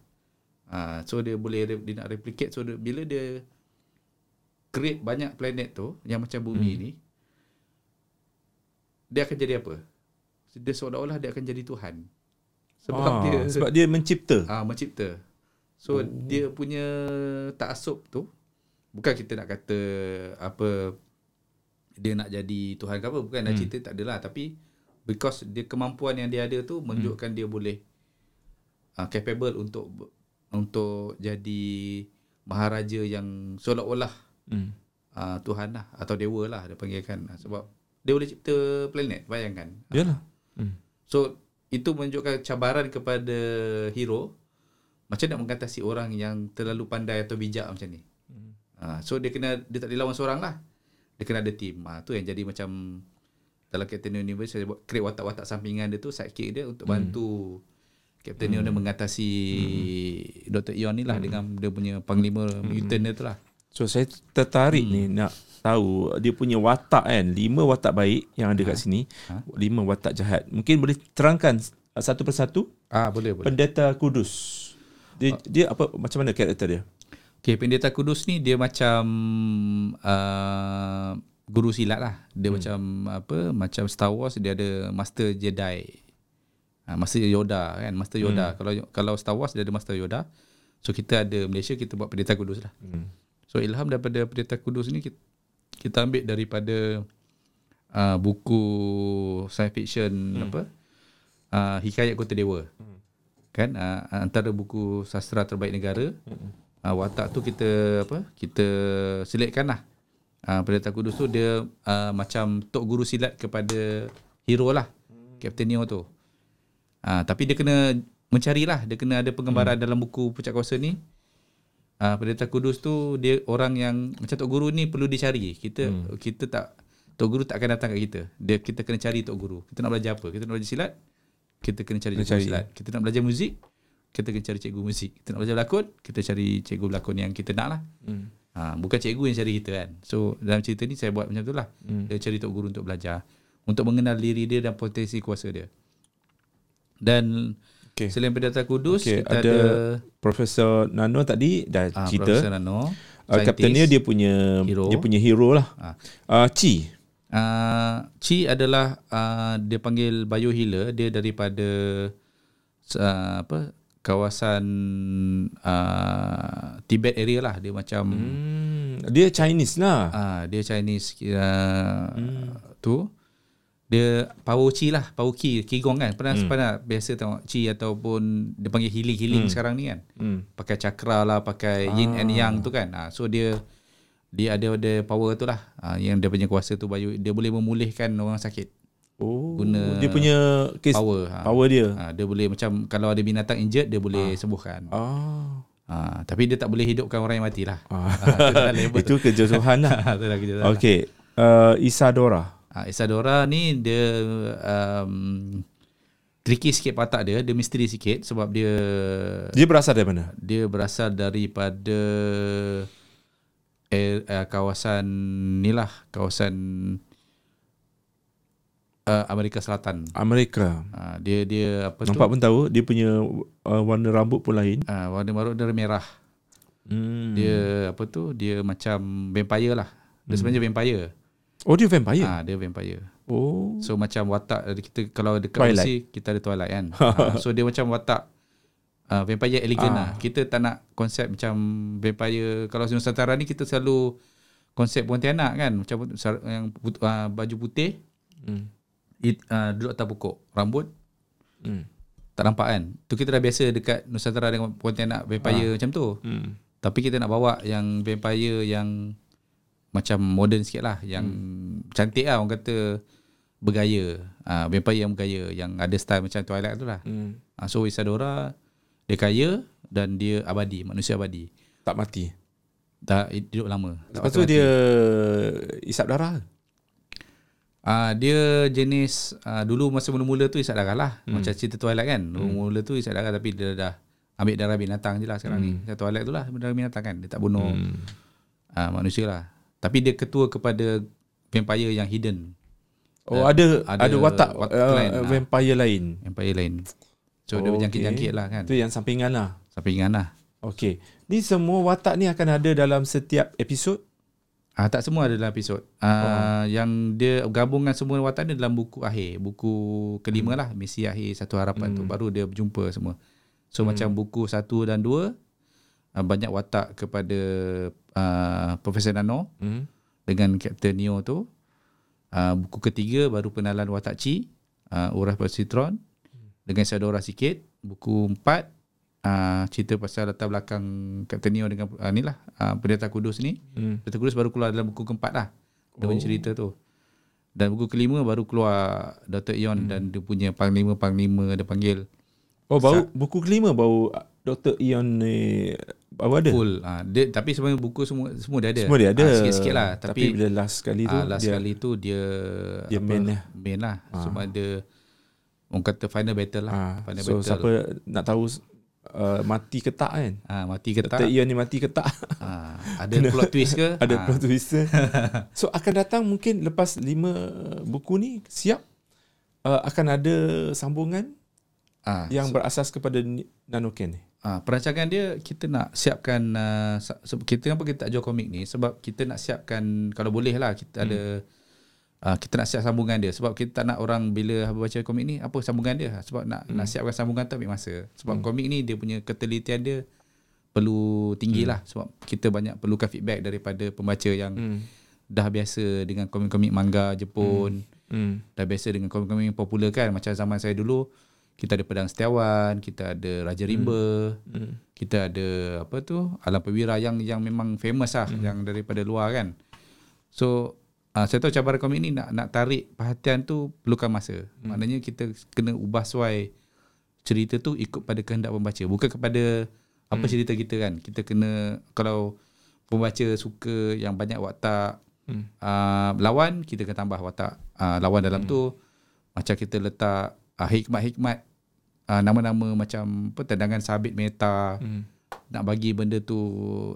Ah so dia boleh dia nak replicate so dia, bila dia create banyak planet tu yang macam bumi hmm. ni dia akan jadi apa? Dia seolah-olah dia akan jadi Tuhan. Sebab ah, dia sebab dia mencipta. ah mencipta. So oh. dia punya taksub tu bukan kita nak kata apa dia nak jadi Tuhan ke apa bukan nak Hmm. cerita tak adalah tapi because dia kemampuan yang dia ada tu menunjukkan dia boleh uh, capable untuk untuk jadi maharaja yang seolah-olah Hmm. uh, Tuhan lah atau dewa lah dia panggilkan sebab dia boleh cipta planet bayangkan Yalah. Hmm. So itu menunjukkan cabaran kepada hero macam nak mengatasi orang yang terlalu pandai atau bijak macam ni. Hmm. Ha, so dia kena dia tak boleh lawan seorang lah. Dia kena ada team. Ha, tu yang jadi macam dalam Captain Universe saya buat create watak-watak sampingan dia tu sidekick dia untuk bantu Captain hmm. Neo mengatasi hmm. Dr. Eon ni lah hmm. dengan dia punya panglima hmm. mutant dia tu lah. So saya tertarik hmm. ni nak tahu dia punya watak kan lima watak baik yang ada kat sini Ha? lima watak jahat mungkin boleh terangkan satu persatu Ah boleh boleh. pendeta kudus dia, dia apa macam mana karakter dia Okay, Pendeta Kudus ni dia macam uh, guru silat lah. Dia hmm. macam apa? Macam Star Wars dia ada Master Jedi. Ha, Master Yoda kan, Master Yoda. Hmm. Kalau kalau Star Wars dia ada Master Yoda. So kita ada Malaysia kita buat Pendeta Kudus lah. hmm. So ilham daripada Pendeta Kudus ni kita, kita ambil daripada uh, buku science fiction hmm. apa? Uh, Hikayat Kota Dewa. Hmm. Kan uh, antara buku sastra terbaik negara. Hmm. Uh, watak tu kita apa? Kita selitkan lah. Uh, Pendeta Kudus tu dia uh, macam tok guru silat kepada hero lah. Hmm. Captain Neo tu. Uh, tapi dia kena mencarilah, dia kena ada penggambaran hmm. dalam buku Puncak Kuasa ni. Ah uh, pendeta kudus tu dia orang yang macam tok guru ni perlu dicari. Kita hmm. kita tak tok guru tak akan datang kat kita. Dia kita kena cari tok guru. Kita nak belajar apa? Kita nak belajar silat. Kita kena cari cikgu cari. silat. Kita nak belajar muzik. Kita kena cari cikgu muzik. Kita nak belajar berlakon, kita cari cikgu berlakon yang kita nak lah. Hmm. Ha, bukan cikgu yang cari kita kan. So dalam cerita ni saya buat macam tu lah. Hmm. Dia cari tok guru untuk belajar. Untuk mengenal diri dia dan potensi kuasa dia. Dan Okay. selain pendeta kudus, Okay, kita ada ada, Profesor Nano tadi dah ah, cerita Profesor Nano. uh, Captain dia dia punya Hero. dia punya hero lah Ah. uh, Chi Uh, Chi adalah uh, dia panggil biohealer dia daripada uh, apa kawasan uh, Tibet area lah dia macam hmm. hmm, dia Chinese lah uh, dia Chinese uh, hmm. tu dia power chi lah power ki qigong kan pernah hmm. pernah biasa tengok chi ataupun dia panggil healing healing hmm. sekarang ni kan hmm. pakai cakra lah pakai yin and yang tu kan uh, so dia dia ada ada power tu lah uh, yang dia punya kuasa tu bayu dia boleh memulihkan orang sakit Oh, Guna dia punya case power. Ha. power dia. Ha, dia boleh macam kalau ada binatang injured dia boleh sembuhkan. Ah. Ha, tapi dia tak boleh hidupkan orang yang mati lah. ah. Ha, itu kerja Tuhan lah. Ha, itu dah kerja Tuhan. Okey. Uh, Isadora. Ha, Isadora ni dia um, tricky sikit patak dia, dia misteri sikit sebab dia Dia berasal dari mana? dia berasal daripada eh, uh, kawasan ni lah, kawasan uh, Amerika Selatan. Amerika. Uh, dia dia apa Nampak tu? pun tahu dia punya uh, warna rambut pun lain. Uh, warna marut dia merah. Hmm. Dia apa tu? Dia macam vampire lah. Dia sebenarnya vampire. Oh dia vampire. Ah, dia vampire. Oh. So macam watak dari kita kalau dekat Twilight. Aussie kita ada Twilight kan. uh, so dia macam watak uh, vampire elegant Ah. lah. Kita tak nak konsep macam vampire kalau Nusantara ni kita selalu konsep Pontianak kan macam yang put, uh, baju putih Hmm. it, uh, duduk atas pokok rambut Hmm. tak nampak kan. Tu kita dah biasa dekat Nusantara dengan Pontianak vampire macam tu. Hmm. Tapi kita nak bawa yang vampire yang macam modern sikit lah. Yang hmm. cantik lah orang kata bergaya. Ah vampire yang bergaya. Yang ada style macam Twilight tu lah. Hmm. Ah, so Isadora dia kaya dan dia abadi. Manusia abadi. Tak mati. Tak hidup lama. Lepas tu dia isap darah. Ah dia jenis ah, dulu masa mula-mula tu isap darah lah. Hmm. Macam cerita Twilight kan. Mula-mula tu isap darah tapi dia dah ambil darah binatang je lah sekarang hmm. ni. Macam Twilight tu lah darah binatang kan. Dia tak bunuh hmm. ah, manusia lah. Tapi dia ketua kepada vampire yang hidden. Oh ada ada, ada watak, watak uh, lain, ah. vampire lain. Vampire lain. So dia Oh, berjangkit-jangkit lah kan. Itu yang sampingan lah. Sampingan lah. Okey. Ni semua watak ni akan ada dalam setiap episod. Ah tak semua ada dalam episod. Ah yang dia gabungan semua watak dia dalam buku akhir, buku kelima lah, misi akhir satu harapan tu baru dia berjumpa semua. So macam buku satu dan dua ah, banyak watak kepada ah, Profesor Nano Hmm. dengan Captain Neo tu. Ah, buku ketiga baru penalan watak Chi, ah, Urah Persitron dengan Sadora sikit. Buku empat ah, cerita pasal latar belakang Captain Neo dengan ah, ni lah ah, Pendeta Kudus ni. Hmm. Pendeta Kudus baru keluar dalam buku keempat lah. Dia punya cerita tu. Dan buku kelima baru keluar Dr. Ion dan dia punya panglima-panglima dia panggil Oh baru buku kelima baru uh, Dr. Ion ni baru ada. full. Ah, dia, tapi sebenarnya buku semua semua dia ada. Semua dia ada. Ah, sikit-sikit lah. Tapi, Tapi, bila last sekali tu ah, last dia sekali tu dia dia main lah. main lah. Semua ada orang kata final battle lah. ah, final so battle. siapa nak tahu uh, mati ke tak kan? Ah, mati ke tak? Dr. Ni mati ke tak? Ah, ada plot twist ke? ada Ah, plot twist ke? So akan datang mungkin lepas lima buku ni siap uh, akan ada sambungan ah, yang berasas kepada Nanoken ni. Ah, perancangan dia kita nak siapkan uh, kita kenapa kita tak jual komik ni sebab kita nak siapkan kalau boleh lah kita Hmm. ada uh, kita nak siap sambungan dia sebab kita tak nak orang bila baca komik ni apa sambungan dia sebab nak Hmm. nak siapkan sambungan tu ambil masa sebab komik ni dia punya ketelitian dia perlu tinggi Hmm. lah sebab kita banyak perlukan feedback daripada pembaca yang Hmm. dah biasa dengan komik-komik manga Jepun Hmm. dah biasa dengan komik-komik yang popular kan macam zaman saya dulu kita ada Pedang Setiawan kita ada Raja Rimba Hmm. kita ada apa tu Alam Perwira yang yang memang famous lah Hmm. yang daripada luar kan so uh, saya tahu cabaran komik ni nak nak tarik perhatian tu perlukan masa Hmm. maknanya kita kena ubah suai cerita tu ikut pada kehendak pembaca bukan kepada apa Hmm. cerita kita kan kita kena kalau pembaca suka yang banyak watak Hmm. uh, lawan kita kena tambah watak uh, lawan dalam tu macam kita letak uh, hikmat-hikmat uh, nama-nama macam apa tendangan sabit meta. Hmm. nak bagi benda tu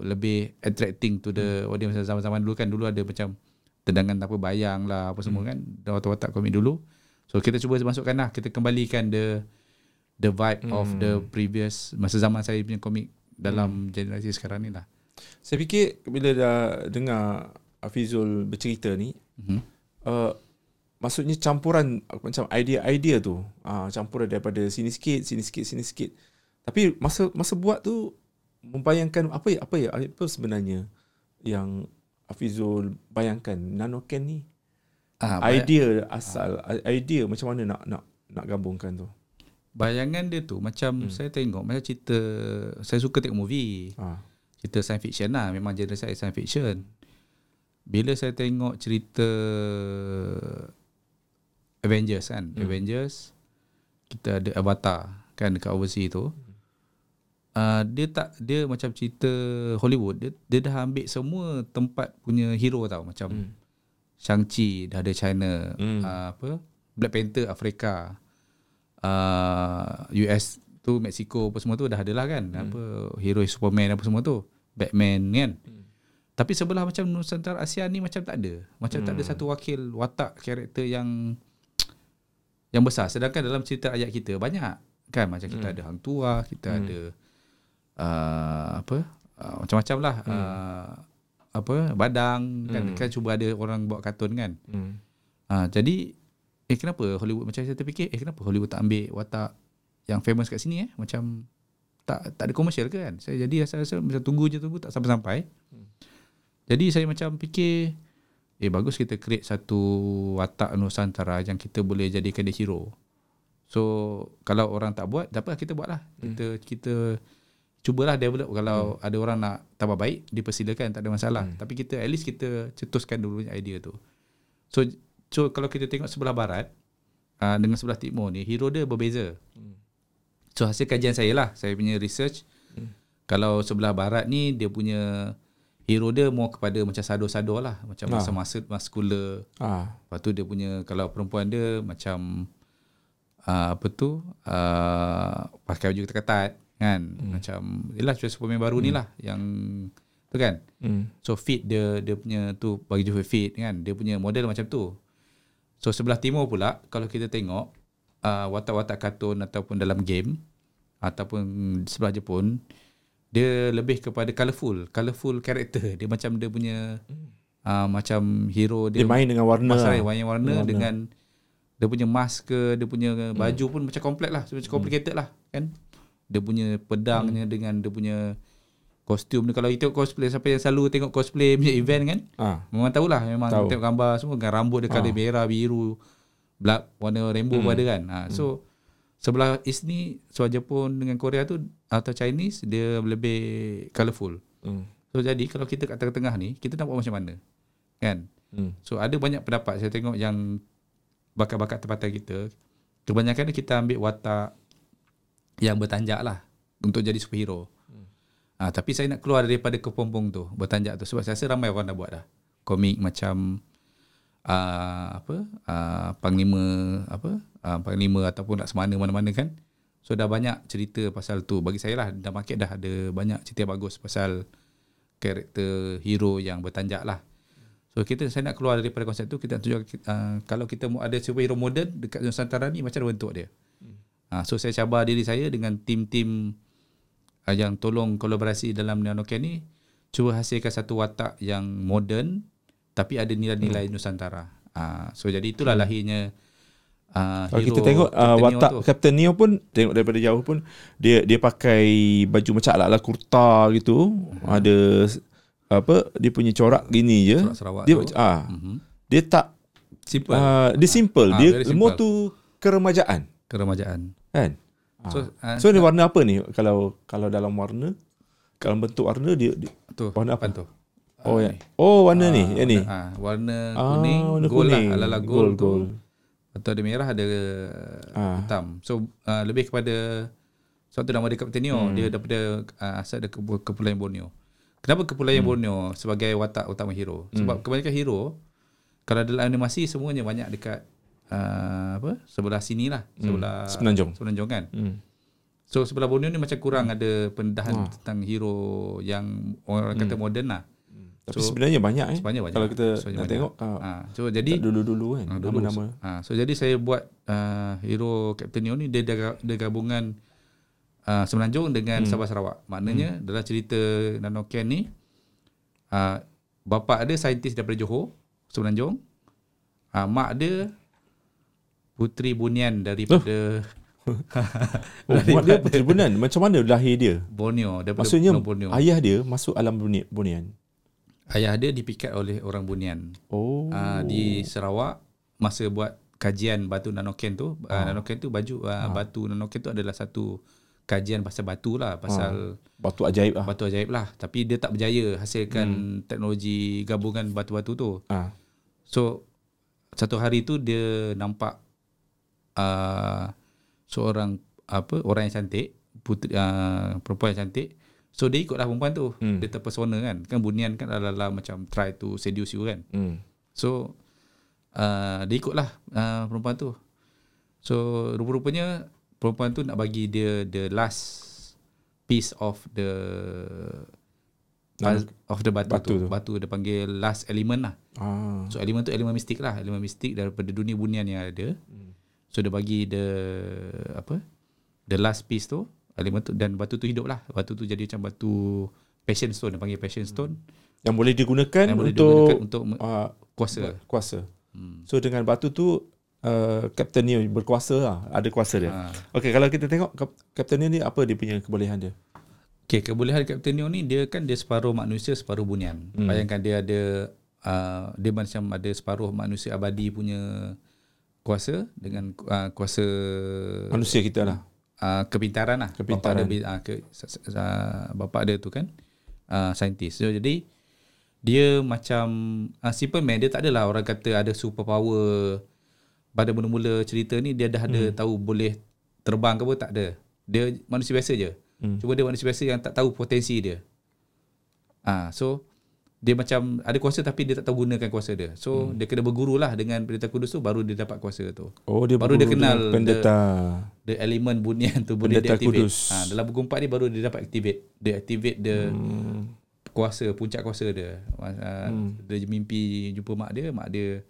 lebih attracting to the audience macam zaman-zaman dulu kan. Dulu ada macam tendangan apa bayang lah apa semua kan. Dan watak-watak komik dulu. So kita cuba masukkan lah. Kita kembalikan the the vibe of the previous masa zaman saya punya komik dalam generasi sekarang ni lah. Saya fikir bila dah dengar Hafizul bercerita ni, Mhm. uh, maksudnya campuran uh, macam idea-idea tu, uh, campuran daripada sini sikit, sini sikit, sini sikit. Tapi masa masa buat tu membayangkan apa ya apa ya apa sebenarnya yang Hafizul bayangkan Nanoken ni. ah, bay- idea asal idea macam mana nak nak nak gabungkan tu. bayangan dia tu macam saya tengok macam cerita saya suka tengok movie Ah. cerita science fiction lah memang genre saya science fiction bila saya tengok cerita Avengers kan. Hmm. Avengers kita ada Avatar kan dekat overseas tu. Uh, dia tak dia macam cerita Hollywood dia, dia dah ambil semua tempat punya hero tau macam hmm. Shang-Chi dah ada China hmm. uh, apa Black Panther Afrika uh, US tu Mexico apa semua tu dah ada lah kan hmm. apa hero Superman apa semua tu Batman kan hmm. tapi sebelah macam Nusantara Asia ni macam tak ada macam hmm. tak ada satu wakil watak karakter yang yang besar. Sedangkan dalam cerita ayat kita banyak kan? Macam kita Hmm. ada hang tua kita ada uh, apa? Uh, macam-macam lah Hmm. uh, apa? Badang kan? Kan cuba ada orang buat kartun kan? Hmm. uh, jadi eh kenapa Hollywood macam saya terfikir eh kenapa Hollywood tak ambil watak yang famous kat sini eh? Macam tak tak ada komersial ke kan? Saya jadi rasa rasa macam tunggu je tunggu tak sampai-sampai. Jadi saya macam fikir eh bagus kita create satu watak Nusantara yang kita boleh jadikan dia hero. So kalau orang tak buat, tak apa kita buatlah. Kita kita cubalah develop. Kalau ada orang nak tambah baik, dipersilakan tak ada masalah. Tapi kita at least kita cetuskan dulu idea tu. So so kalau kita tengok sebelah barat uh, dengan sebelah timur ni, hero dia berbeza. So hasil kajian saya lah, saya punya research. Kalau sebelah barat ni dia punya hero dia more kepada macam sado-sado lah, macam masa-masa muscular. Ah. Lepas tu dia punya kalau perempuan dia macam uh, apa tu uh, pakai baju ketat-ketat kan hmm. macam yalah macam Superman baru hmm. ni lah yang tu kan Hmm. so fit dia dia punya tu bagi dia fit kan dia punya model macam tu so sebelah timur pula kalau kita tengok uh, watak-watak kartun ataupun dalam game ataupun sebelah Jepun dia lebih kepada colourful colourful character dia macam dia punya uh, macam hero Dia dia, main dengan warna. Masalah lah. warna, warna Warna. dengan dia punya mask ke, dia punya baju pun macam komplek lah, macam complicated lah kan. Dia punya pedangnya dengan dia punya kostum ni kalau itu cosplay siapa yang selalu tengok cosplay punya event kan Ah. memang tahulah memang Tahu. tengok gambar semua dengan rambut dia colour merah biru black warna rainbow pun ada kan ha, so sebelah east ni sebelah Jepun dengan Korea tu atau Chinese dia lebih colourful Hmm. so jadi kalau kita kat tengah-tengah ni kita nak buat macam mana kan Hmm. So ada banyak pendapat saya tengok yang bakat-bakat tempatan kita kebanyakan kita ambil watak yang bertanjak lah untuk jadi superhero. Hmm. Ha, tapi saya nak keluar daripada kepompong tu bertanjak tu sebab saya rasa ramai orang dah buat dah. Komik macam uh, apa uh, panglima apa uh, panglima ataupun laksamana mana-mana kan. So dah banyak cerita pasal tu. Bagi saya lah dalam market dah ada banyak cerita bagus pasal karakter hero yang bertanjak lah. So kita saya nak keluar daripada konsep tu kita tunjuk uh, kalau kita mau ada superhero moden dekat Nusantara ni macam mana bentuk dia. Hmm. Uh, so saya cabar diri saya dengan tim-tim uh, yang tolong kolaborasi dalam Nanoken ni cuba hasilkan satu watak yang moden tapi ada nilai-nilai hmm. Nusantara. Uh, so jadi itulah hmm. lahirnya uh, Kalau kita tengok uh, Captain Neo watak tu. Captain Neo pun tengok daripada jauh pun dia dia pakai baju macam ala-ala kurta gitu. Hmm. Ada apa dia punya corak gini je. Corak Sarawak dia tu. ah Mhm. dia tak simple uh, dia simple. Ah, dia more tu keremajaan keremajaan. kan. So, uh, So ni warna apa ni kalau kalau dalam warna kalau bentuk warna dia, dia tu warna apa? tu. Oh ya. Oh warna ni, yang ni. Warna Ah, kuning, warna gold kuning. lah, ala-ala Gold, gold, gold. Atau ada merah, ada Ah. hitam. So uh, lebih kepada sebab tu nama dia Captain Neo, Hmm. dia daripada uh, asal Kepu- Kepulauan Borneo. Kenapa Kepulauan Hmm. Borneo sebagai watak utama hero? Sebab kebanyakan hero kalau dalam animasi semuanya banyak dekat uh, apa? Sebelah sini lah, sebelah Semenanjung. Semenanjung kan. Hmm. So sebelah Borneo ni macam kurang ada pendedahan tentang hero yang orang kata moden lah. Tapi sebenarnya banyak eh. Sebenarnya banyak. Kalau kita Sebenarnya nak banyak. tengok Ha, so jadi dulu-dulu kan Ah, dulu. nama-nama. Ha, so jadi saya buat uh, hero Captain Neo ni dia, dia, dia gabungan uh, Semenanjung dengan hmm. Sabah Sarawak. Maknanya hmm. dalam cerita Nanoken ni uh, bapa ada saintis daripada Johor, Semenanjung. Uh, mak dia putri bunian daripada Oh, mak dia puteri Bunian. Macam mana lahir dia? Borneo, Maksudnya Borneo. ayah dia masuk alam Buni- Bunian. Ayah dia dipikat oleh orang bunian. Oh. uh, di Sarawak masa buat kajian batu nanoken tu uh, nanoken tu baju uh, batu nanoken tu adalah satu kajian pasal batu lah pasal Batu ajaib ah. batu ajaib lah tapi dia tak berjaya hasilkan hmm. teknologi gabungan batu-batu tu Ah. so satu hari tu dia nampak uh, seorang apa orang yang cantik, puteri uh, perempuan yang cantik. So dia ikutlah perempuan tu. Hmm. Dia terpesona kan. Kan bunian kan adalah macam try to seduce you kan. Hmm. So uh, dia ikutlah uh, perempuan tu. So rupa-rupanya perempuan tu nak bagi dia the last piece of the Nama- of the batu, batu tu. tu. Batu dia panggil last element lah. Ah. So elemen tu elemen mistik lah, elemen mistik daripada dunia bunian yang ada. So dia bagi the apa? The last piece tu, elemen tu dan batu tu hidup lah. Batu tu jadi macam batu passion stone, dia panggil passion stone. Yang boleh digunakan Yang boleh untuk digunakan untuk ah, Kuasa. kuasa. Hmm. So dengan batu tu uh, Captain Neo berkuasa lah. Ada kuasa dia. Ha. Okey, kalau kita tengok Captain Neo ni apa dia punya kebolehan dia? Okay, kebolehan Captain Neo ni dia kan dia separuh manusia, separuh bunian. Hmm. Bayangkan dia ada uh, dia macam ada separuh manusia abadi punya kuasa dengan uh, kuasa Manusia kita lah. Uh, kepintaran lah. Kepintaran. Bapak dia, uh, ke, uh, bapak dia tu kan uh, saintis. So, jadi dia macam uh, Superman dia tak adalah orang kata ada superpower pada mula-mula cerita ni dia dah ada hmm. tahu boleh terbang ke apa tak ada. Dia manusia biasa je. Hmm. Cuma dia manusia biasa yang tak tahu potensi dia. Ah, so dia macam ada kuasa tapi dia tak tahu gunakan kuasa dia. So hmm. dia kena berguru lah dengan pendeta kudus tu baru dia dapat kuasa tu. Oh, dia Baru dia kenal pendeta. The elemen bunian tu boleh Pendeta dia activate. kudus. Ha, dalam buku empat ni baru dia dapat activate. Dia activate the Hmm. kuasa, puncak kuasa dia. Uh, hmm. Dia mimpi jumpa mak dia, mak dia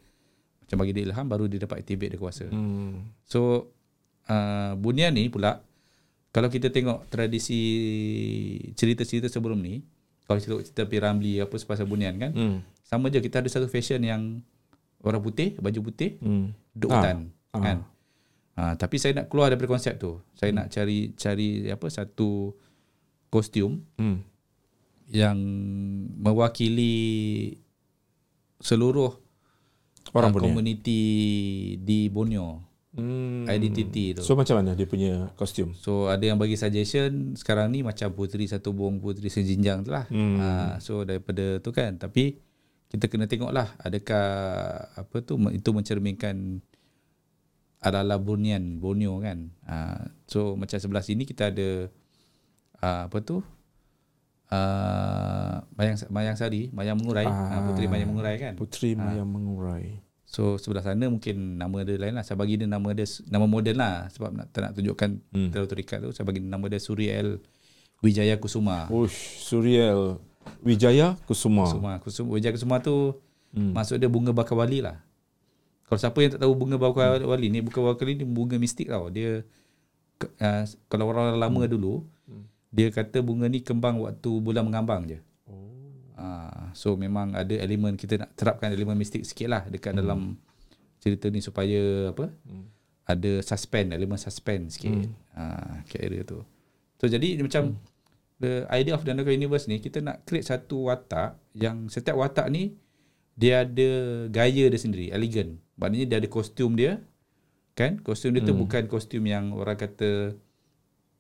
macam bagi dia ilham baru dia dapat activate dia kuasa. Hmm. So uh, bunian ni pula kalau kita tengok tradisi cerita-cerita sebelum ni, kalau cerita cerita Piramli apa pasal bunian kan, Hmm. sama je kita ada satu fashion yang orang putih, baju putih, Hmm. duduk Ah, hutan ah. kan. Ha, tapi saya nak keluar daripada konsep tu. Saya nak cari cari apa satu kostum Hmm. yang mewakili seluruh Orang uh, komuniti di Borneo. Hmm. Identity tu. So macam mana dia punya kostum? So ada yang bagi suggestion sekarang ni macam puteri satu buang puteri sejinjang tu lah. Hmm. Ha, so daripada tu kan tapi kita kena tengok lah adakah apa tu itu mencerminkan ala-ala Bornean, Borneo kan. Ha, so macam sebelah sini kita ada uh, apa tu uh, Mayang Mayang Sari, Mayang Mengurai, Ah. ah. puteri Mayang Mengurai kan. Puteri Maya Mengurai. So sebelah sana mungkin nama dia lain lah. Saya bagi dia nama dia nama moden lah sebab nak tak nak tunjukkan hmm. terlalu terikat tu. Saya bagi nama dia Suriel Wijaya Kusuma. Ush, Suriel Wijaya Kusuma. Kusuma. Kusuma Wijaya Kusuma tu hmm. maksud dia bunga bakar wali lah. Kalau siapa yang tak tahu bunga bakar hmm. wali ni, bunga bakar wali ni bunga mistik tau. Dia uh, kalau orang lama hmm. dulu hmm. dia kata bunga ni kembang waktu bulan mengambang je. Ah, so memang ada elemen kita nak terapkan elemen mistik sikit lah dekat hmm. dalam cerita ni supaya apa? Hmm. Ada suspend, elemen suspend sikit. Hmm. Ah, area tu. So jadi macam hmm. the idea of the Underground Universe ni kita nak create satu watak yang setiap watak ni dia ada gaya dia sendiri, elegan. Maknanya dia ada kostum dia. Kan? Kostum dia tu bukan kostum yang orang kata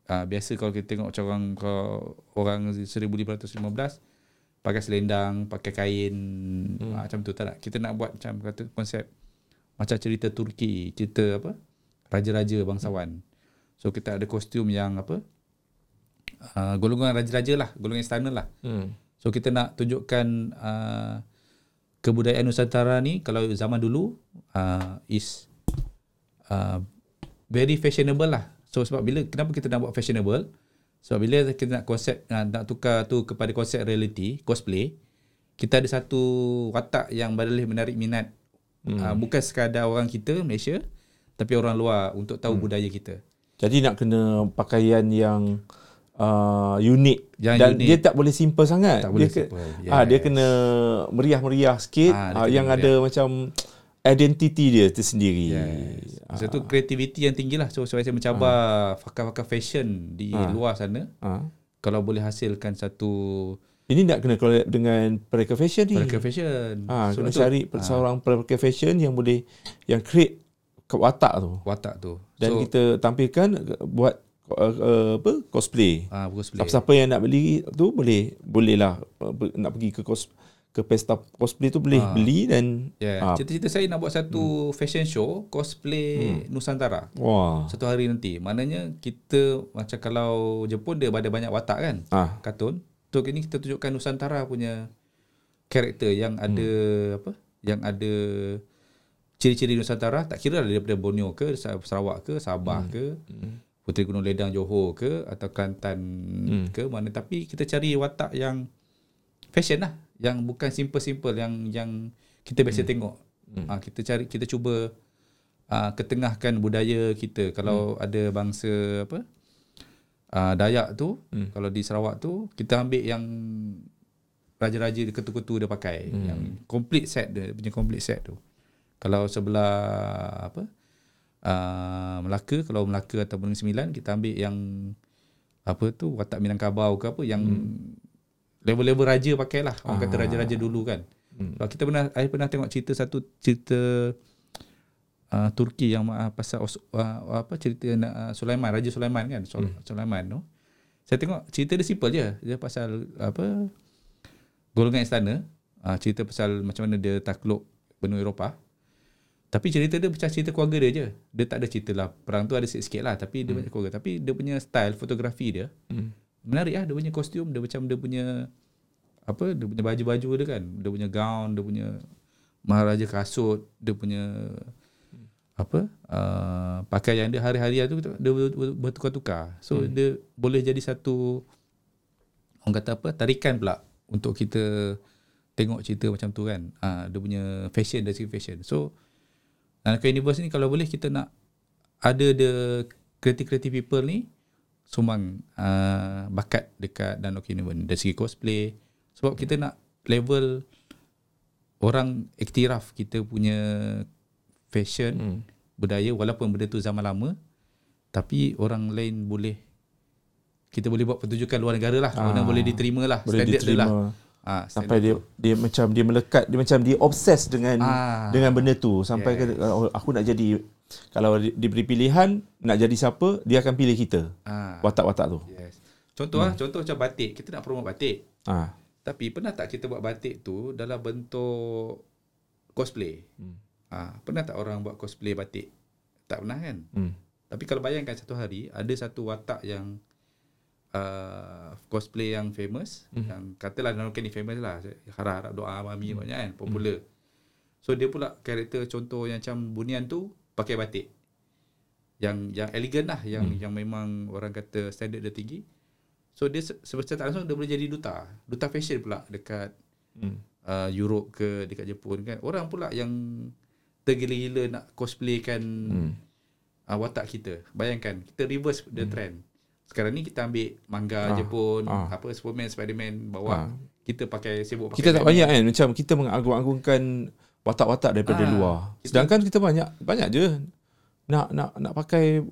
uh, biasa kalau kita tengok macam orang kalau orang 1515 pakai selendang, pakai kain hmm. macam tu tak nak. Kita nak buat macam kata konsep macam cerita Turki, cerita apa? Raja-raja bangsawan. So kita ada kostum yang apa? Uh, golongan raja-raja lah, golongan istana lah. Hmm. So kita nak tunjukkan uh, kebudayaan Nusantara ni kalau zaman dulu uh, is uh, very fashionable lah. So sebab bila kenapa kita nak buat fashionable? Sebab bila kita nak konsep uh, nak tukar tu kepada konsep reality, cosplay, kita ada satu watak yang boleh menarik minat hmm. uh, bukan sekadar orang kita Malaysia tapi orang luar untuk tahu hmm. budaya kita. Jadi nak kena pakaian yang uh, unik Yang dan unik. dia tak boleh simple sangat. Tak boleh dia simple, Ah dia yes. kena meriah-meriah sikit Ah, dia ah, kena yang ada macam identiti dia tersendiri. Yes. Masa tu kreativiti yang tinggi lah. So saya mencabar fakar-fakar fashion di luar sana. Ah. Kalau boleh hasilkan satu Ini nak kena collab dengan Pereka Fashion ni. fakar fashion. Ah, so kena cari seorang Pereka Fashion yang boleh yang create watak tu. watak tu. Dan so, kita tampilkan buat uh, uh, apa cosplay. ah, bagus play. Siapa-siapa yang nak beli tu boleh boleh lah nak pergi ke kos ke pesta cosplay tu boleh Ah. beli dan Yeah. ah, Cita-cita saya nak buat satu fashion show cosplay Nusantara. wah. Satu hari nanti. Maknanya kita macam kalau Jepun dia ada banyak watak kan. Ah. Kartun. So ini kita tunjukkan Nusantara punya karakter yang ada apa? Yang ada ciri-ciri Nusantara tak kira lah daripada Borneo ke Sarawak ke Sabah ke Puteri Gunung Ledang Johor ke atau Kelantan ke mana tapi kita cari watak yang fashion lah yang bukan simple-simple yang yang kita biasa tengok. Ha, kita cari kita cuba uh, ketengahkan budaya kita. Kalau ada bangsa apa? Uh, Dayak tu, kalau di Sarawak tu kita ambil yang raja-raja ketu-ketu dia pakai yang complete set dia, dia punya complete set tu. Kalau sebelah apa? Uh, Melaka, kalau Melaka ataupun Negeri Sembilan kita ambil yang apa tu watak Minangkabau ke apa yang level-level raja pakai lah. Orang kata raja-raja dulu kan. Sebab kita pernah saya pernah tengok cerita satu cerita uh, Turki yang uh, pasal uh, apa cerita uh, Sulaiman, Raja Sulaiman kan, Sul, Sulaiman tu. Saya tengok cerita dia simple je. Dia pasal apa golongan istana, uh, cerita pasal macam mana dia takluk benua Eropah. Tapi cerita dia macam cerita keluarga dia je. Dia tak ada cerita lah. Perang tu ada sikit-sikit lah. Tapi dia banyak keluarga. Tapi dia punya style fotografi dia. Menarik lah. Dia punya kostum. Dia macam dia punya apa dia punya baju-baju dia kan dia punya gown dia punya maharaja kasut dia punya apa uh, pakaian dia hari-hari tu dia ber- bertukar-tukar so hmm. dia boleh jadi satu orang kata apa tarikan pula untuk kita tengok cerita macam tu kan uh, dia punya fashion dari segi fashion so Nanaka Universe ni kalau boleh kita nak ada the creative-creative people ni sumbang uh, bakat dekat Nanaka Universe dari segi cosplay. Sebab kita nak level orang iktiraf kita punya fashion hmm. budaya walaupun benda tu zaman lama tapi orang lain boleh kita boleh buat pertunjukan luar negara lah. Ah, orang boleh diterima lah boleh standard dia diterima. Lah ah, sampai dia dia macam dia melekat dia macam dia obses dengan Ah. dengan benda tu. Sampai yes. ke oh, aku nak jadi kalau di- diberi pilihan nak jadi siapa dia akan pilih kita ah, watak-watak tu yes. contoh hmm. lah contoh macam batik kita nak promote batik ah Tapi pernah tak kita buat batik tu dalam bentuk cosplay? Hmm. Ha, pernah tak orang buat cosplay batik? Tak pernah kan? hmm. Tapi kalau bayangkan satu hari ada satu watak yang uh, cosplay yang famous, hmm. yang katalah Naruto ni famous lah. Harap-harap doa mami hmm. banyak kan, popular. So dia pula karakter contoh yang macam bunian tu pakai batik. Yang yang elegan lah, yang hmm. yang memang orang kata standard dia tinggi. So dia se- secara tak langsung dia boleh jadi duta. Duta fashion pula dekat Hmm. uh, Europe ke dekat Jepun kan. Orang pula yang tergila-gila nak cosplaykan hmm. uh, watak kita. Bayangkan kita reverse the Hmm. trend. Sekarang ni kita ambil manga Jepun, ah. apa Superman, Spiderman bawa. Kita pakai sibuk pakai kita tak banyak kan macam kita mengagung-agungkan watak-watak daripada Ah, luar sedangkan kita banyak banyak je nak nak nak pakai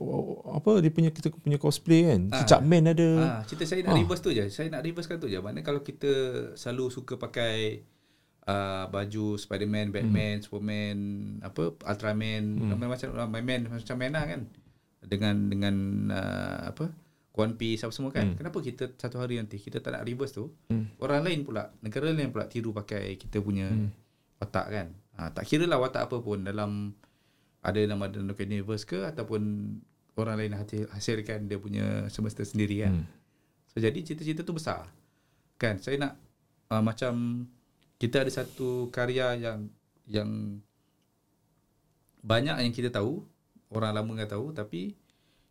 apa dia punya kita punya cosplay kan Ah. cicak man ada Ah, cerita saya nak reverse tu je. Saya nak reversekan tu je. Maknanya kalau kita selalu suka pakai uh, baju Spiderman, Batman, Superman, apa Ultraman, hmm. macam uh, Man macam Man lah kan. Dengan dengan uh, apa One Piece apa semua kan. Hmm. Kenapa kita satu hari nanti kita tak nak reverse tu? Hmm. Orang lain pula, negara lain pula tiru pakai kita punya hmm. Watak kan. Ha, tak kira lah watak apa pun dalam ada nama dalam universe ke ataupun orang lain hasil, hasilkan dia punya semesta sendiri kan. Hmm. So jadi cita-cita tu besar. Kan saya nak uh, macam kita ada satu karya yang yang banyak yang kita tahu, orang lama enggak tahu tapi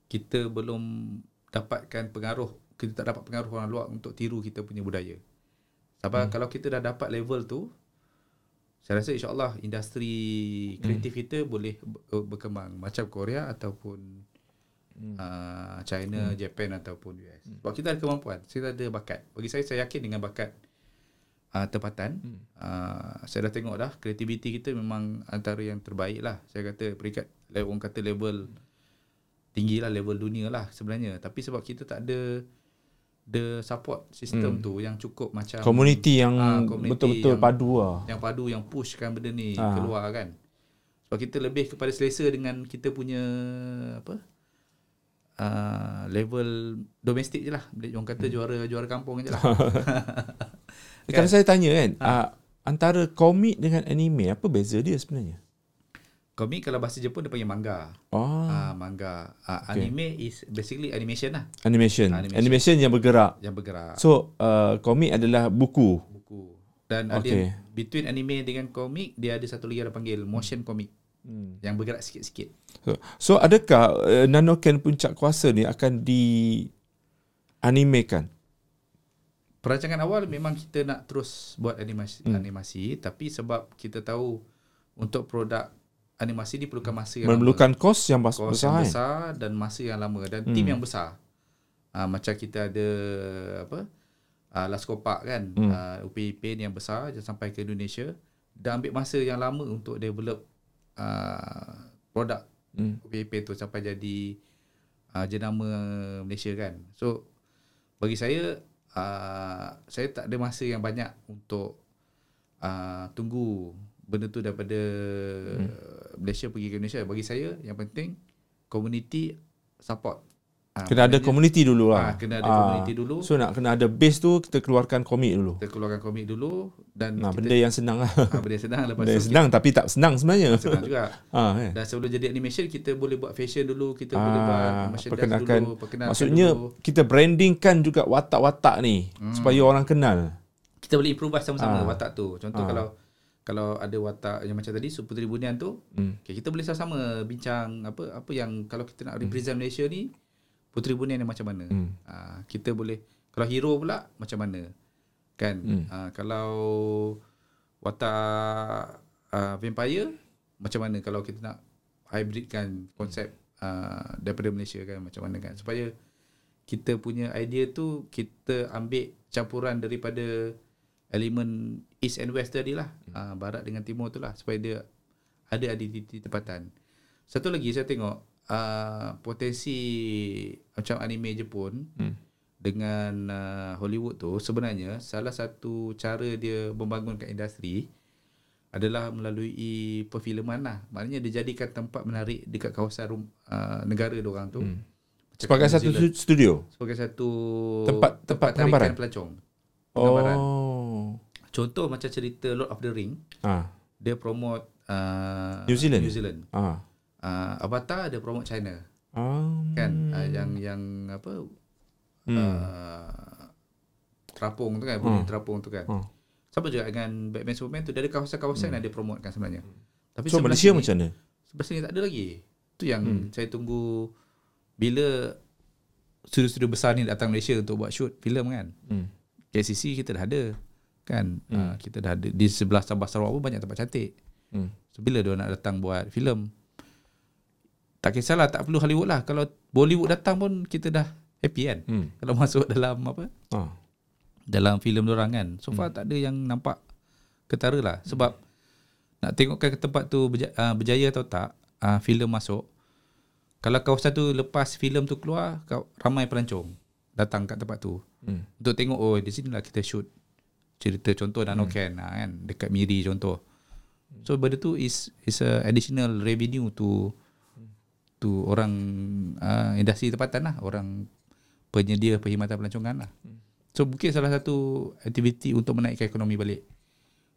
kita belum dapatkan pengaruh, kita tak dapat pengaruh orang luar untuk tiru kita punya budaya. Sebab hmm. kalau kita dah dapat level tu saya rasa insyaAllah industri kreatif hmm. kita boleh ber- berkembang macam Korea ataupun hmm. uh, China, hmm. Japan ataupun US. Hmm. Sebab kita ada kemampuan, kita ada bakat. Bagi saya saya yakin dengan bakat uh, tempatan. Hmm. Uh, saya dah tengok dah kreativiti kita memang antara yang terbaik lah. Saya kata peringkat orang kata level tinggi lah level dunia lah sebenarnya. Tapi sebab kita tak ada the support sistem hmm. tu yang cukup macam community yang Ah, community betul-betul yang- padu lah yang padu yang pushkan benda ni Ah. keluar kan. Sebab kita lebih kepada selesa dengan kita punya apa? Uh, level domestik je lah. Orang kata juara juara kampung je lah. Kan? Kalau saya tanya kan, ha. uh, antara komik dengan anime apa beza dia sebenarnya? Komik kalau bahasa Jepun dia panggil manga. Oh, Ah, manga. Ah, Okay. Anime is basically animation lah animation. animation. animation. yang bergerak. yang bergerak. So, uh, komik adalah buku. buku. Dan ada Okay. yang between anime dengan komik dia ada satu lagi yang panggil motion comic Hmm. yang bergerak sikit-sikit. So, so adakah uh, Nanoken Puncak Kuasa ni akan di animekan? Perancangan awal memang kita nak terus buat animasi hmm. animasi tapi sebab kita tahu untuk produk animasi ni perlukan masa yang Memerlukan kos yang bas- lama. Kos besar yang kan? besar dan masa yang lama dan hmm. tim yang besar. Uh, macam kita ada apa? Uh, Laskopak kan, hmm. uh, UPIP ni yang besar dia sampai ke Indonesia dan ambil masa yang lama untuk develop uh, produk Hmm. UPIP tu sampai jadi uh, jenama Malaysia kan. So bagi saya uh, saya tak ada masa yang banyak untuk uh, tunggu benda tu daripada hmm. Malaysia pergi ke Indonesia. Bagi saya yang penting community support. Ah, Kena ada community dulu ah, lah. kena ada Ah. community dulu. So nak kena ada base tu kita keluarkan komik dulu. Kita keluarkan komik dulu dan Nah, kita benda yang senang lah. ah, benda yang senang lepas Benda tu yang senang tapi tak senang sebenarnya. kita senang juga. Ah, kan? Dan sebelum jadi animation kita boleh buat fashion dulu, kita Ah, boleh buat merchandise perkenalkan. dulu, perkenalkan Maksudnya dulu. kita brandingkan juga watak-watak ni Hmm. supaya orang kenal. kita boleh improvise sama-sama Ah. watak tu. Contoh Ah. kalau kalau ada watak yang macam tadi Puteri Bunian tu, Hmm. okay, kita boleh sama-sama bincang apa apa yang kalau kita nak represent Malaysia ni Puteri Bunian yang macam mana. Hmm. Ah, kita boleh kalau hero pula macam mana. Kan? Hmm. Ah, kalau watak uh, vampire macam mana kalau kita nak hybridkan konsep uh, daripada Malaysia kan macam mana kan supaya kita punya idea tu kita ambil campuran daripada elemen east and west tadi lah uh, barat dengan timur tu lah supaya dia ada identiti tempatan satu lagi saya tengok uh, potensi macam anime Jepun Hmm. dengan uh, Hollywood tu sebenarnya salah satu cara dia membangunkan industri adalah melalui perfilman lah. Maknanya dia jadikan tempat menarik dekat kawasan rum, uh, negara dia orang tu. Hmm. Sebagai satu stu- studio. sebagai satu Tempat- tempat tarikan penggambaran? pelancong. Oh. Contoh macam cerita Lord of the Ring, Ah. dia promote uh, New Zealand? New Zealand. Ah. Uh, Avatar dia promote China. Ah. Kan? Uh, yang yang apa? Hmm. Uh, terapung tu kan, bunyi Hmm. terapung tu kan. Hmm. Sama juga dengan Batman Superman tu dia ada kawasan-kawasan yang dia promotekan sebenarnya. Tapi So Malaysia sini- macam mana? Sebelah sini tak ada lagi. Tu yang hmm. saya tunggu bila studio-studio besar ni datang Malaysia untuk buat shoot filem kan. Hmm. KCC kita dah ada kan. Hmm. Uh, kita dah ada di sebelah Sabah Sarawak pun banyak tempat cantik. Hmm. So bila dia nak datang buat filem tak kisahlah tak perlu Hollywood lah. Kalau Bollywood datang pun kita dah happy kan. Hmm. Kalau masuk dalam apa? Ah. dalam filem orang kan. So far hmm. tak ada yang nampak ketara lah. Sebab nak tengokkan ke tempat tu berja, uh, berjaya atau tak, uh, filem masuk. Kalau kawasan tu lepas filem tu keluar, kau, ramai pelancong datang kat tempat tu. Hmm. Untuk tengok, oh di sini lah kita shoot. Cerita contoh Nanoken hmm. uh, kan, dekat Miri contoh. So benda tu is is a additional revenue to to orang uh, industri tempatan lah, orang penyedia perkhidmatan pelancongan lah. So mungkin salah satu aktiviti untuk menaikkan ekonomi balik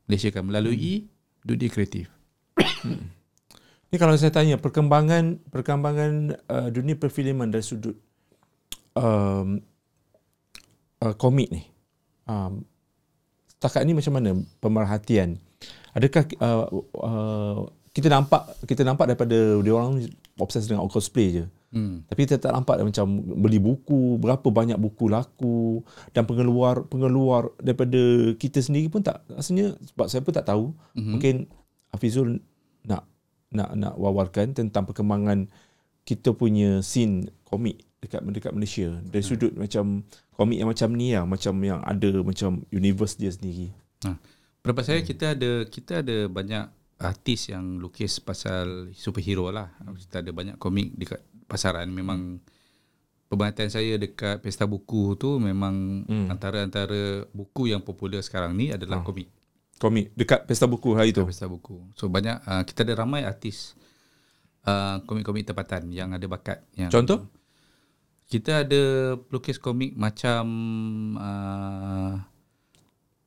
Malaysia kan melalui dunia kreatif. Ni kalau saya tanya perkembangan perkembangan uh, dunia perfilman dari sudut um, uh, komik ni. Um, setakat ni macam mana pemerhatian? Adakah uh, uh, kita nampak kita nampak daripada dia orang obses dengan cosplay je. Hmm. Tapi kita tak nampak macam beli buku, berapa banyak buku laku dan pengeluar pengeluar daripada kita sendiri pun tak rasanya sebab saya pun tak tahu. Mm-hmm. Mungkin Hafizul nak nak nak wawarkan tentang perkembangan kita punya scene komik dekat dekat Malaysia dari sudut macam komik yang macam ni lah, macam yang ada macam universe dia sendiri. Ha. Pendapat saya kita ada kita ada banyak artis yang lukis pasal superhero lah. Kita ada banyak komik dekat pasaran memang perhatian saya dekat pesta buku tu memang Hmm. antara-antara buku yang popular sekarang ni adalah komik. Komik dekat pesta buku hari tu. Pesta buku. So banyak uh, kita ada ramai artis uh, komik-komik tempatan yang ada bakat yang Contoh? Kita ada pelukis komik macam uh,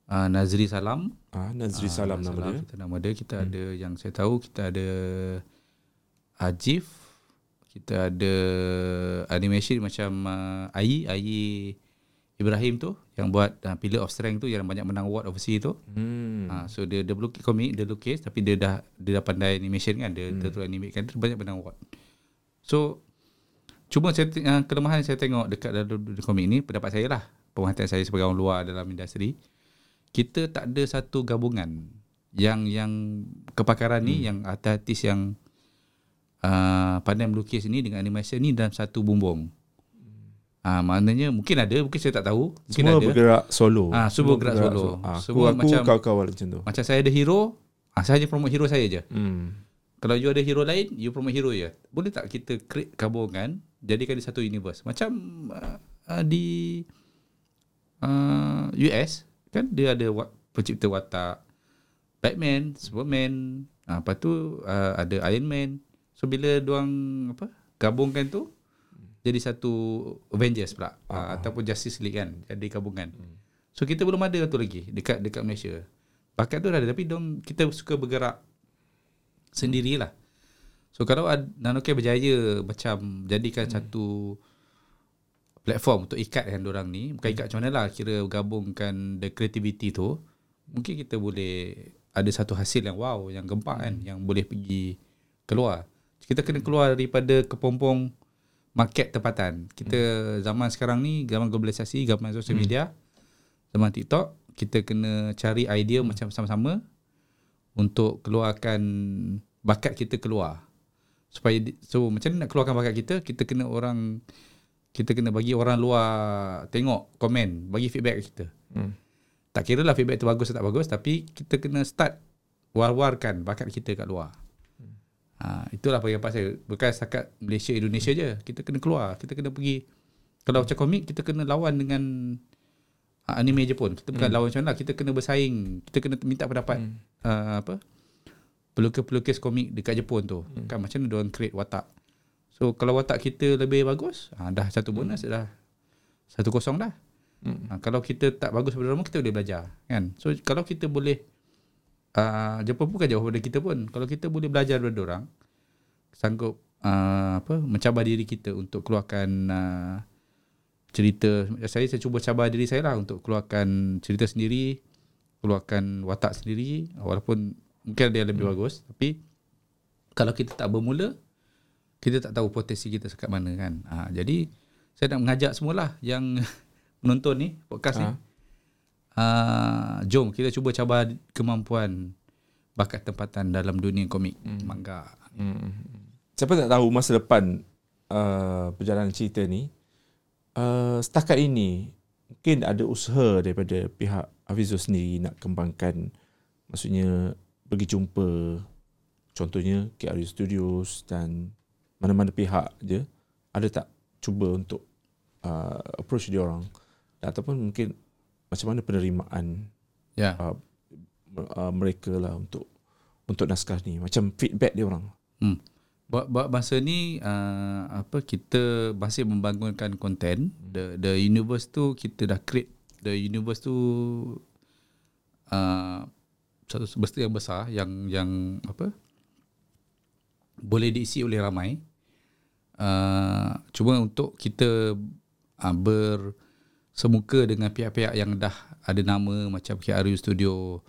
uh, Nazri Salam. Ah, Nazri Salam nama dia. Kita nama dia. Kita hmm. ada yang saya tahu kita ada Ajif. Kita ada animation macam uh, Ayi, Ayi Ibrahim tu yang buat uh, Pillar of Strength tu yang banyak menang award overseas tu. Hmm. Ha, so dia dia lukis komik, dia lukis tapi dia dah dia dah pandai animation kan, dia hmm. dia terus animate kan, dia banyak menang award. So cuma saya uh, kelemahan saya tengok dekat dalam komik ni pendapat saya lah, penghatian saya sebagai orang luar dalam industri, kita tak ada satu gabungan yang yang kepakaran hmm. ni yang artis yang uh, pandai melukis ni dengan animation ni dalam satu bumbung. Ah maknanya mungkin ada, mungkin saya tak tahu. Mungkin Semua ada. bergerak solo. Ah, semua bergerak solo. Ah, Semua aku, macam- aku kawan-kawan macam tu. Macam saya ada hero, ah, saya hanya promote hero saya je. Hmm. Kalau you ada hero lain, you promote hero je. Boleh tak kita create gabungan, jadikan dia satu universe. Macam uh, uh, di uh, US, kan dia ada wa- pencipta watak Batman, Superman, uh, lepas tu uh, ada Iron Man. So bila diorang apa gabungkan tu, jadi satu Avengers pula uh, ataupun Justice League kan jadi gabungan. So kita belum ada tu lagi dekat dekat Malaysia. Bakat tu dah ada tapi dong kita suka bergerak sendirilah. So kalau ad- Nanoke berjaya macam jadikan hmm. satu platform untuk ikatkan orang ni, bukan ikat macam mana lah, kira gabungkan the creativity tu, mungkin kita boleh ada satu hasil yang wow, yang gempak kan, yang boleh pergi keluar. Kita kena keluar daripada kepompong market tempatan. Kita zaman sekarang ni, zaman globalisasi, zaman sosial media, zaman TikTok, kita kena cari idea macam sama-sama untuk keluarkan bakat kita keluar. Supaya di- so macam mana nak keluarkan bakat kita, kita kena orang kita kena bagi orang luar tengok, komen, bagi feedback kita. Hmm. Tak kira lah feedback tu bagus atau tak bagus tapi kita kena start war-warkan bakat kita kat luar. Ha, itulah pendapat saya. Bukan setakat Malaysia, Indonesia je. Kita kena keluar. Kita kena pergi. Kalau macam komik, kita kena lawan dengan uh, anime je pun. Kita bukan lawan macam mana. Kita kena bersaing. Kita kena minta pendapat uh, apa pelukis-pelukis komik dekat Jepun tu. Kan macam mana diorang create watak. So kalau watak kita lebih bagus, ha, dah satu bonus dah. Satu kosong dah. Ha, kalau kita tak bagus pada kita boleh belajar. Kan? So kalau kita boleh uh, Jepun pun bukan jauh daripada kita pun. Kalau kita boleh belajar daripada orang, sanggup uh, apa mencabar diri kita untuk keluarkan uh, cerita saya saya cuba cabar diri saya lah untuk keluarkan cerita sendiri, keluarkan watak sendiri walaupun mungkin ada yang lebih hmm. bagus tapi kalau kita tak bermula kita tak tahu potensi kita sekat mana kan. Ha, jadi saya nak mengajak semualah yang menonton ni podcast ni. Ha. Uh, jom kita cuba cabar kemampuan bakat tempatan dalam dunia komik hmm. manga. Hmm. Siapa tak tahu masa depan uh, perjalanan cerita ni uh, setakat ini mungkin ada usaha daripada pihak Hafizul sendiri nak kembangkan maksudnya pergi jumpa contohnya KRU Studios dan mana-mana pihak je ada tak cuba untuk uh, approach dia orang ataupun mungkin macam mana penerimaan Ya. uh, uh, mereka lah untuk untuk naskah ni macam feedback dia orang Hmm. Buat buat masa ni uh, apa kita masih membangunkan konten the the universe tu kita dah create the universe tu uh, satu semesta yang besar yang yang apa boleh diisi oleh ramai. Uh, cuma untuk kita uh, bersemuka dengan pihak-pihak yang dah ada nama macam KRU Studio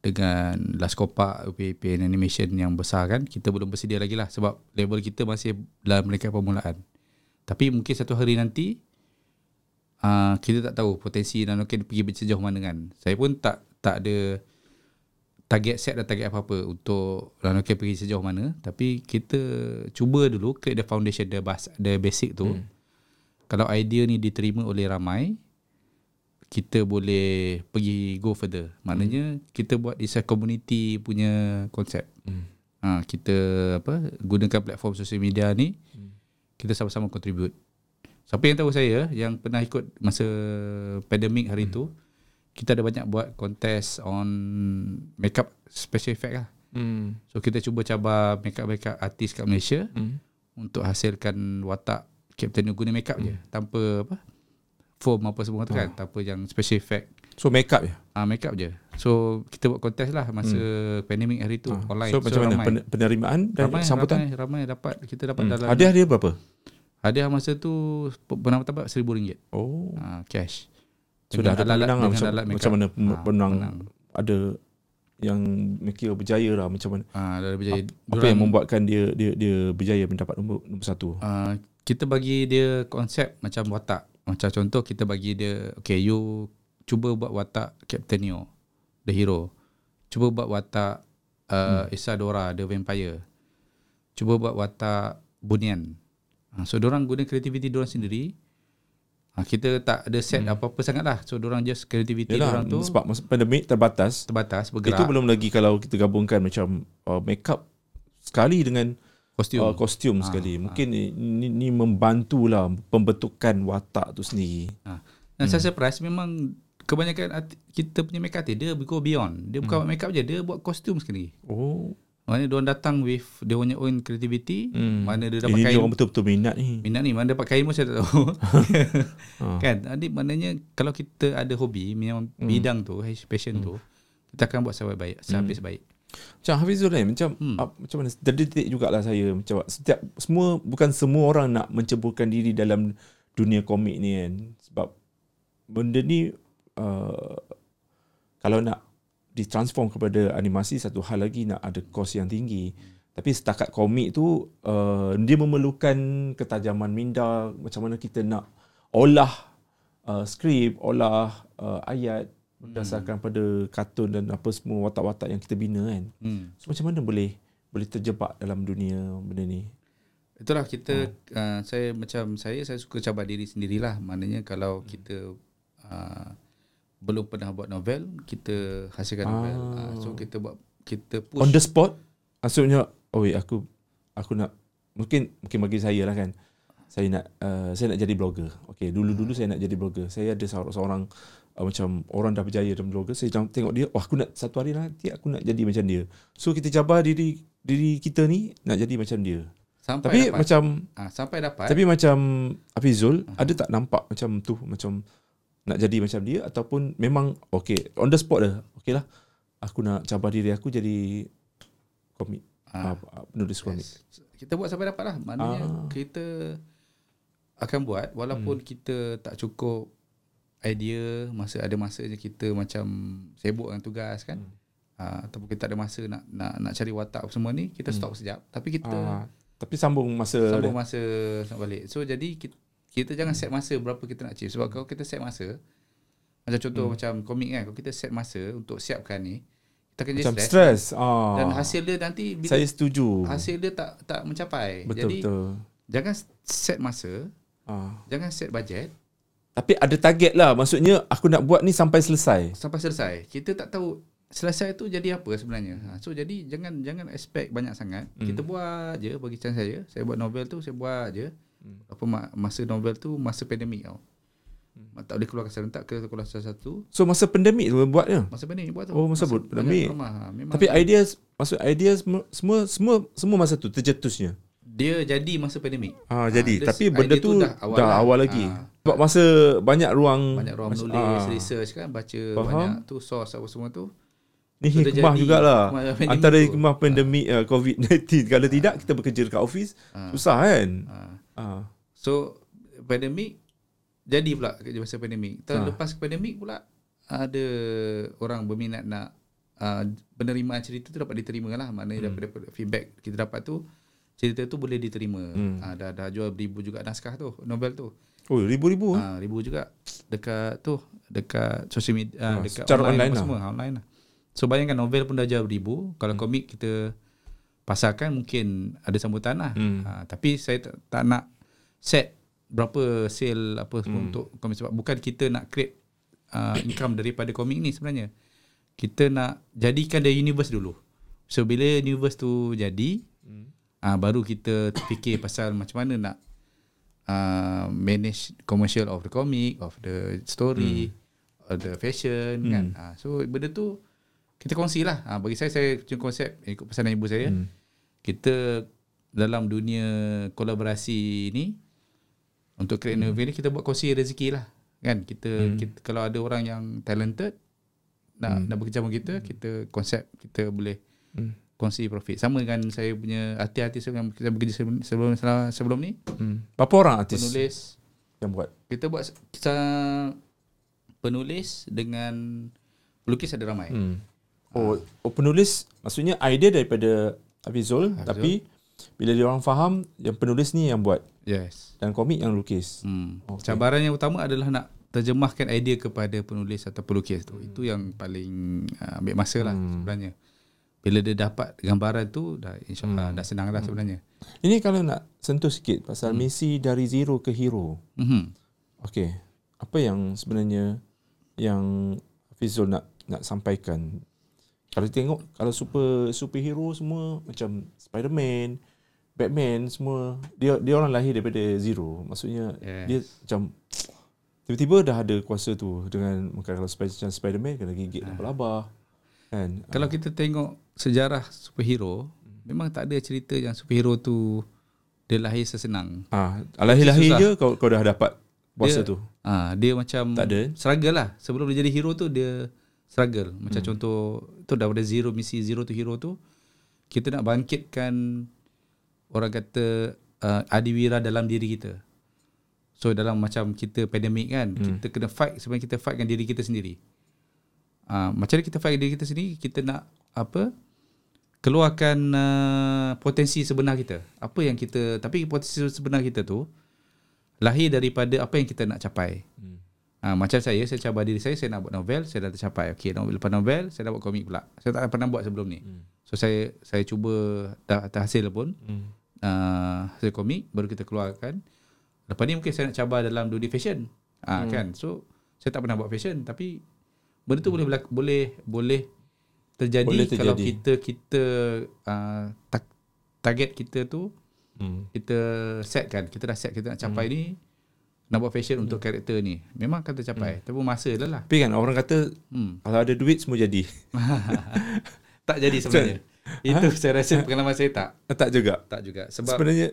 dengan Laskopa UPP Animation yang besar kan kita belum bersedia lagi lah sebab level kita masih dalam mereka permulaan. Tapi mungkin satu hari nanti uh, kita tak tahu potensi Nanoken pergi sejauh mana kan. Saya pun tak tak ada target set dan target apa-apa untuk Nanoken pergi sejauh mana tapi kita cuba dulu create the foundation the, bas, the basic tu hmm. kalau idea ni diterima oleh ramai kita boleh pergi go further. Maknanya hmm. kita buat is a community punya konsep. Hmm. Ha, kita apa gunakan platform sosial media ni hmm. kita sama-sama contribute. Siapa yang tahu saya yang pernah ikut masa pandemik hari hmm. tu kita ada banyak buat kontes on makeup special effect lah. hmm. So kita cuba cabar makeup-makeup artis kat Malaysia Hmm. untuk hasilkan watak Captain New guna makeup hmm. je tanpa apa foam apa semua tu kan tanpa yang special effect So make up je. Ah make up je. So kita buat kontes lah masa hmm. pandemik hari tu online. So, macam mana ramai. Pen- penerimaan dan ramai, sambutan? ramai, ramai dapat kita dapat Hmm. dalam Hadiah dia berapa? hadiah masa tu pernah dapat seribu ringgit Oh. ah, cash. So dah ada pemenang lah macam, alat macam mana Ah, ah, penang menang. ada yang kira berjaya lah macam mana Ah, dah berjaya. apa yang membuatkan dia dia dia berjaya mendapat nombor nombor satu uh, kita bagi dia konsep macam watak. Macam contoh kita bagi dia okay you cuba buat watak Captain Neo the hero. Cuba buat watak uh, hmm. Isadora the vampire. Cuba buat watak Bunyan. Uh, so orang guna kreativiti orang sendiri. Uh, kita tak ada set hmm. apa-apa sangat lah. So orang just kreativiti Yalah, orang tu sebab pandemik terbatas terbatas itu bergerak belum lagi kalau kita gabungkan macam uh, make up sekali dengan kostum. uh, kostum sekali mungkin ni, ni, ni membantulah pembentukan watak tu sendiri Ha. Dan saya surprise memang kebanyakan kita punya make up artist dia go beyond. Dia bukan buat make up je, dia buat kostum sekali. oh Mana dia orang datang with dia punya own creativity, Hmm. mana dia dapat ini kain. dia orang betul-betul minat ni Minat ni mana dapat kain pun saya tak tahu. Ha. kan? Adik maknanya kalau kita ada hobi memang Hmm. bidang tu, passion tu, kita akan buat sampai baik, sampai baik. Macam Hafizul kan Macam Hmm. hmm. macam mana Terdetik jugalah saya Macam setiap Semua Bukan semua orang nak Menceburkan diri dalam Dunia komik ni kan Sebab Benda ni uh, Kalau nak Ditransform kepada animasi Satu hal lagi Nak ada kos yang tinggi Tapi setakat komik tu uh, Dia memerlukan Ketajaman minda Macam mana kita nak Olah uh, Skrip Olah uh, Ayat berdasarkan pada kartun dan apa semua watak-watak yang kita bina kan. Hmm. So macam mana boleh boleh terjebak dalam dunia benda ni? Itulah kita uh, saya macam saya saya suka cabar diri sendirilah. Maknanya kalau kita uh, belum pernah buat novel, kita hasilkan novel. Uh, so kita buat kita push On the spot? Maksudnya oh wait, aku aku nak mungkin mungkin bagi saya lah kan. Saya nak uh, saya nak jadi blogger. Okay, dulu-dulu saya nak jadi blogger. Saya ada seorang, seorang uh, macam orang dah berjaya dalam blogger. Saya tengok dia, wah aku nak satu hari nanti aku nak jadi macam dia. So kita cabar diri diri kita ni nak jadi macam dia. sampai Tapi dapat. macam uh, sampai dapat. Tapi macam Hafizul uh-huh. ada tak nampak macam tu macam nak jadi macam dia ataupun memang okay on the spot dah. Okay lah. Aku nak cabar diri aku jadi komik. Ah. Uh, penulis komik. yes. Kita buat sampai dapat lah. Maknanya Ah. kita akan buat walaupun Hmm. kita tak cukup idea masa ada masa je kita macam sibuk dengan tugas kan. Hmm. Uh, ataupun kita tak ada masa nak nak nak cari watak apa semua ni, kita stop sekejap. Tapi kita Uh, tapi sambung masa sambung dia. masa nak balik. So jadi kita, kita jangan set masa berapa kita nak achieve sebab kalau kita set masa macam contoh Hmm. macam komik kan kalau kita set masa untuk siapkan ni kita akan jadi stress, stress. Ah. dan hasil dia nanti bila saya setuju. hasil dia tak tak mencapai. betul jadi betul. jangan set masa, Ah. jangan set bajet Tapi ada target lah. Maksudnya aku nak buat ni sampai selesai. sampai selesai. Kita tak tahu selesai tu jadi apa sebenarnya. Ha, so jadi jangan jangan expect banyak sangat. Hmm. Kita buat je bagi chance saya. Saya buat novel tu saya buat je. Hmm. Apa ma- masa novel tu masa pandemik tau. Tak boleh keluar serentak ke keluar satu So masa pandemik tu buatnya. Masa pandemik buat tu. Oh, masa buat pandemik. ha, Tapi idea maksud idea semua semua semua, semua masa tu tercetusnya. dia jadi masa pandemik. Ah Ah, jadi dia- tapi benda tu tu dah awal, dah lah. awal lagi. Ah. Sebab masa banyak ruang Banyak orang masa- menulis, ah. research kan, baca Faham. banyak tu source apa semua tu. Ni So, dia hikmah jugalah. Antara hikmah pandemik uh, COVID-19 kalau tidak kita bekerja dekat office Ah. susah kan. Ah. Ah. So pandemik jadi pula kerja masa pandemik. Tahun Ha. lepas pandemik pula ada orang berminat nak uh, penerimaan cerita tu dapat diterima lah. Maknanya hmm. daripada feedback kita dapat tu cerita tu boleh diterima. Hmm. Uh, dah dah jual beribu juga naskah tu, novel tu. Oh ribu-ribu. Ah, ribu juga dekat tu dekat social media Ah, ah, dekat secara online, online lah. semua online lah. So bayangkan novel pun dah jual beribu, kalau Hmm. komik kita pasarkan mungkin ada sambutan lah. Hmm. Ah, tapi saya tak, tak nak set berapa sale apa Hmm. untuk komik sebab bukan kita nak create uh, income daripada komik ni sebenarnya. Kita nak jadikan dia universe dulu. So bila universe tu jadi, Hmm. Ah baru kita fikir pasal macam mana nak uh, manage commercial of the comic, of the story, of the fashion Hmm. kan. Ah so benda tu kita kongsi lah. Ah bagi saya saya punya konsep ikut pesanan ibu saya. Hmm. Kita dalam dunia kolaborasi ni untuk create Hmm. novel ni kita buat kongsi rezeki lah. Kan kita, Hmm. kita kalau ada orang yang talented nak nak bekerja sama kita, kita konsep kita boleh Hmm. kongsi profit. Sama dengan saya punya artis-artis yang kita bekerja sebelum sebelum, sebelum ni, Hmm. Berapa orang artis penulis yang buat? kita buat kita penulis dengan pelukis ada ramai. Hmm. Oh, oh penulis maksudnya idea daripada Hafizul tapi bila dia orang faham yang penulis ni yang buat Yes. dan komik yang lukis. Hmm. Okay. Cabaran yang utama adalah nak terjemahkan idea kepada penulis atau pelukis tu. Itu yang paling uh, ambil masa lah Hmm. sebenarnya. Bila dia dapat gambaran tu dah insyaallah Hmm. dah senang lah sebenarnya. Ini kalau nak sentuh sikit pasal misi dari zero ke hero. Mhm. Okey. Apa yang sebenarnya yang Hafizul nak nak sampaikan? Kalau tengok kalau super superhero semua macam Spider-Man, Batman semua dia dia orang lahir daripada zero. Maksudnya Yes. dia macam tiba-tiba dah ada kuasa tu dengan mungkin kalau Spider macam Spider-Man kena gigit laba-laba kan. Kalau kita tengok sejarah superhero, memang tak ada cerita yang superhero tu dia lahir sesenang. ah lahir-lahir susah. je kau kau dah dapat kuasa Dia- tu. Ah, dia macam Tak ada. struggle lah. Sebelum dia jadi hero tu dia struggle. Hmm. Macam contoh tu daripada zero misi zero to hero tu kita nak bangkitkan orang kata uh, adiwira dalam diri kita. So dalam macam kita pandemik kan, hmm. kita kena fight sebenarnya kita fightkan diri kita sendiri. Uh, macam mana kita fight diri kita sendiri? Kita nak apa? Keluarkan uh, potensi sebenar kita. Apa yang kita tapi potensi sebenar kita tu lahir daripada apa yang kita nak capai. Hmm. Ha, macam saya, saya cabar diri saya, saya nak buat novel, saya dah tercapai. Okey, novel, lepas novel, saya dah buat komik pula. Saya tak pernah buat sebelum ni. Hmm. So saya saya cuba dah terhasil pun. Hmm. Uh, hasil komik baru kita keluarkan. Lepas ni mungkin saya nak cabar dalam dunia fashion. Ah hmm. kan. So saya tak pernah buat fashion tapi benda tu hmm. boleh berlaku, boleh boleh terjadi, Boleh boleh kalau terjadi. kita kita uh, ta- target kita tu Hmm. kita set kan kita dah set kita nak capai hmm. ni nak buat fashion hmm. untuk karakter ni memang akan tercapai hmm. tapi masa dah lah Tapi kan orang kata hmm. kalau ada duit semua jadi. tak jadi sebenarnya itu saya rasa pengalaman saya tak tak juga. tak juga sebab Sebenarnya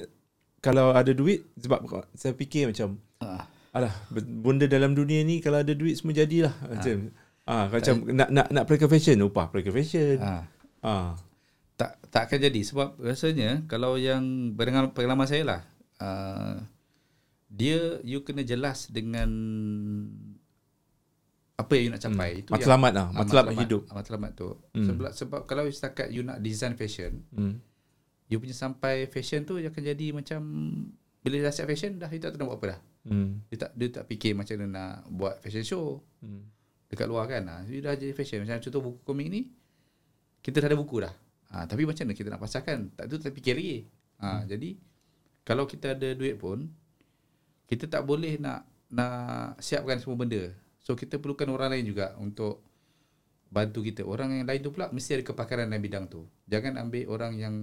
kalau ada duit sebab saya fikir macam ah, alah benda dalam dunia ni kalau ada duit semua jadilah macam ah macam nak nak nak pelakon fashion upah pelakon fashion. ah, Ah. tak tak akan jadi sebab rasanya kalau yang pengalaman, pengalaman saya lah uh, dia you kena jelas dengan apa yang you nak capai hmm. itu Matlamat lah, ah, matlamat hidup. ah, matlamat tu Hmm. sebab sebab kalau setakat you nak design fashion Hmm. you punya sampai fashion tu dia akan jadi macam bila dah siap fashion dah you tak tahu nak buat apa dah Hmm. dia tak dia tak fikir macam mana nak buat fashion show Hmm. dekat luar kan ha, you dah jadi fashion macam contoh buku komik ni kita dah ada buku dah ha, tapi macam mana kita nak pasarkan tak tu tak fikir lagi ha, jadi kalau kita ada duit pun kita tak boleh nak nak siapkan semua benda so kita perlukan orang lain juga untuk bantu kita orang yang lain tu pula mesti ada kepakaran dalam bidang tu jangan ambil orang yang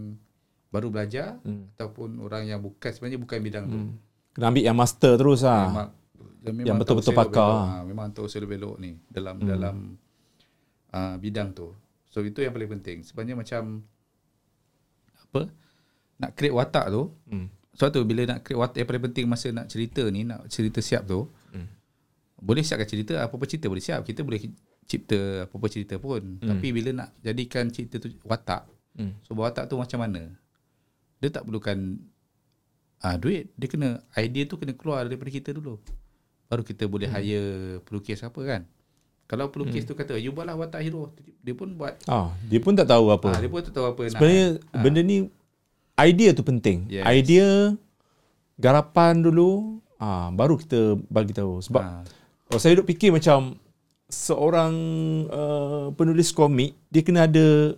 baru belajar Hmm. ataupun orang yang bukan sebenarnya bukan bidang tu Hmm. Kena ambil yang master terus lah. memang, memang Yang betul-betul pakar. belok. Ha, memang tahu selok belok ni dalam hmm. dalam uh, bidang tu. So itu yang paling penting. Sebenarnya macam apa? Nak create watak tu. Hmm. Sebab tu bila nak create watak yang paling penting masa nak cerita ni, nak cerita siap tu. Hmm. Boleh siapkan cerita, apa-apa cerita boleh siap. Kita boleh cipta apa-apa cerita pun. Hmm. Tapi bila nak jadikan cerita tu watak, Hmm. so watak tu macam mana? Dia tak perlukan ah duit dia kena idea tu kena keluar daripada kita dulu baru kita boleh hmm. hire pelukis apa kan kalau pelukis hmm. tu kata you buatlah watak hero dia pun buat Ah, dia pun tak tahu apa. ah, dia pun tak tahu apa Sebenarnya nak benda ni idea tu penting. Yes. Idea garapan dulu ah baru kita bagi tahu sebab oh, saya duk fikir macam seorang uh, penulis komik dia kena ada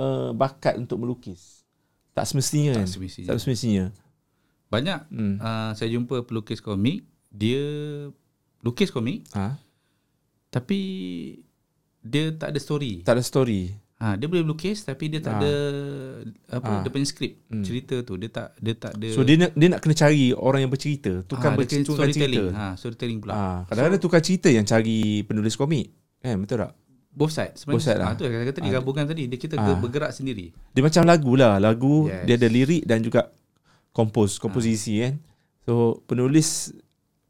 uh, bakat untuk melukis. Tak semestinya kan? Tak semestinya. Tak semestinya. banyak Hmm. ah, saya jumpa pelukis komik dia lukis komik Ha? tapi dia tak ada story Tak ada story. Ha, dia boleh melukis tapi dia tak Ah. ada apa Ah. dia punya skrip cerita tu dia tak dia tak ada So dia nak dia nak kena cari orang yang bercerita, tukang dia kena bercerita, storytelling cerita. ha, storytelling pula Ah, kadang-kadang tukar cerita yang cari penulis komik. Kan, betul tak? both side sebenarnya Both side lah. ah, tu kata tadi gabungan tadi dia kita Ah. bergerak sendiri Dia macam lagu lah. Lagu Yes. dia ada lirik dan juga kompos, komposisi kan. So penulis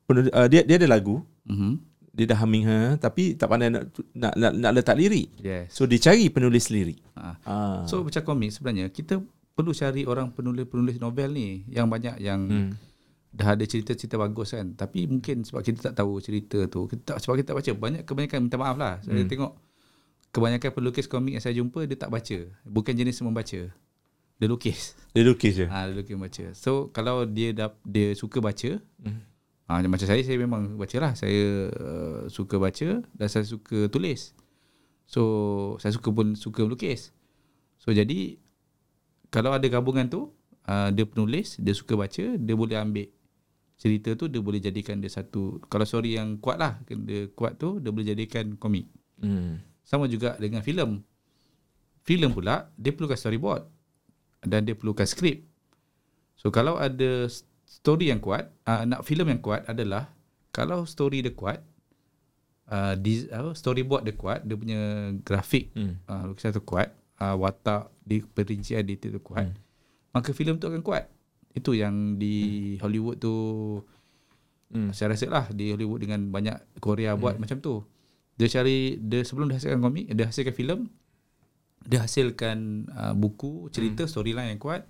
penul- uh, dia dia ada lagu, Mhm. Dia dah humming ha, tapi tak pandai nak nak nak, nak letak lirik. Yes. So dia cari penulis lirik. Ha. Ah. So macam komik sebenarnya kita perlu cari orang penulis-penulis novel ni yang banyak yang hmm. dah ada cerita-cerita bagus kan. Tapi mungkin sebab kita tak tahu cerita tu, kita tak, sebab kita tak baca. Banyak kebanyakan minta maaf lah. Saya Hmm. tengok kebanyakan pelukis komik yang saya jumpa dia tak baca. Bukan jenis membaca. Dia lukis. dia lukis je. Ah, dia lukis baca. So kalau dia dah, dia suka baca, Hmm. Ah macam saya saya memang baca lah. Saya uh, suka baca dan saya suka tulis. So saya suka pun suka melukis. So jadi kalau ada gabungan tu, uh, dia penulis, dia suka baca, dia boleh ambil cerita tu dia boleh jadikan dia satu kalau story yang kuat lah dia kuat tu dia boleh jadikan komik Hmm. sama juga dengan filem filem pula dia perlukan storyboard dan dia perlukan skrip so kalau ada story yang kuat uh, nak filem yang kuat adalah kalau story dia kuat uh, di, storyboard dia kuat dia punya grafik Hmm. uh, lukisan tu kuat uh, watak di perincian detail tu kuat Hmm. maka filem tu akan kuat. Itu yang di Hollywood tu Hmm. saya rasa lah di Hollywood dengan banyak Korea buat macam tu. Dia cari dia sebelum dia hasilkan komik dia hasilkan filem dia hasilkan uh, buku cerita storyline yang kuat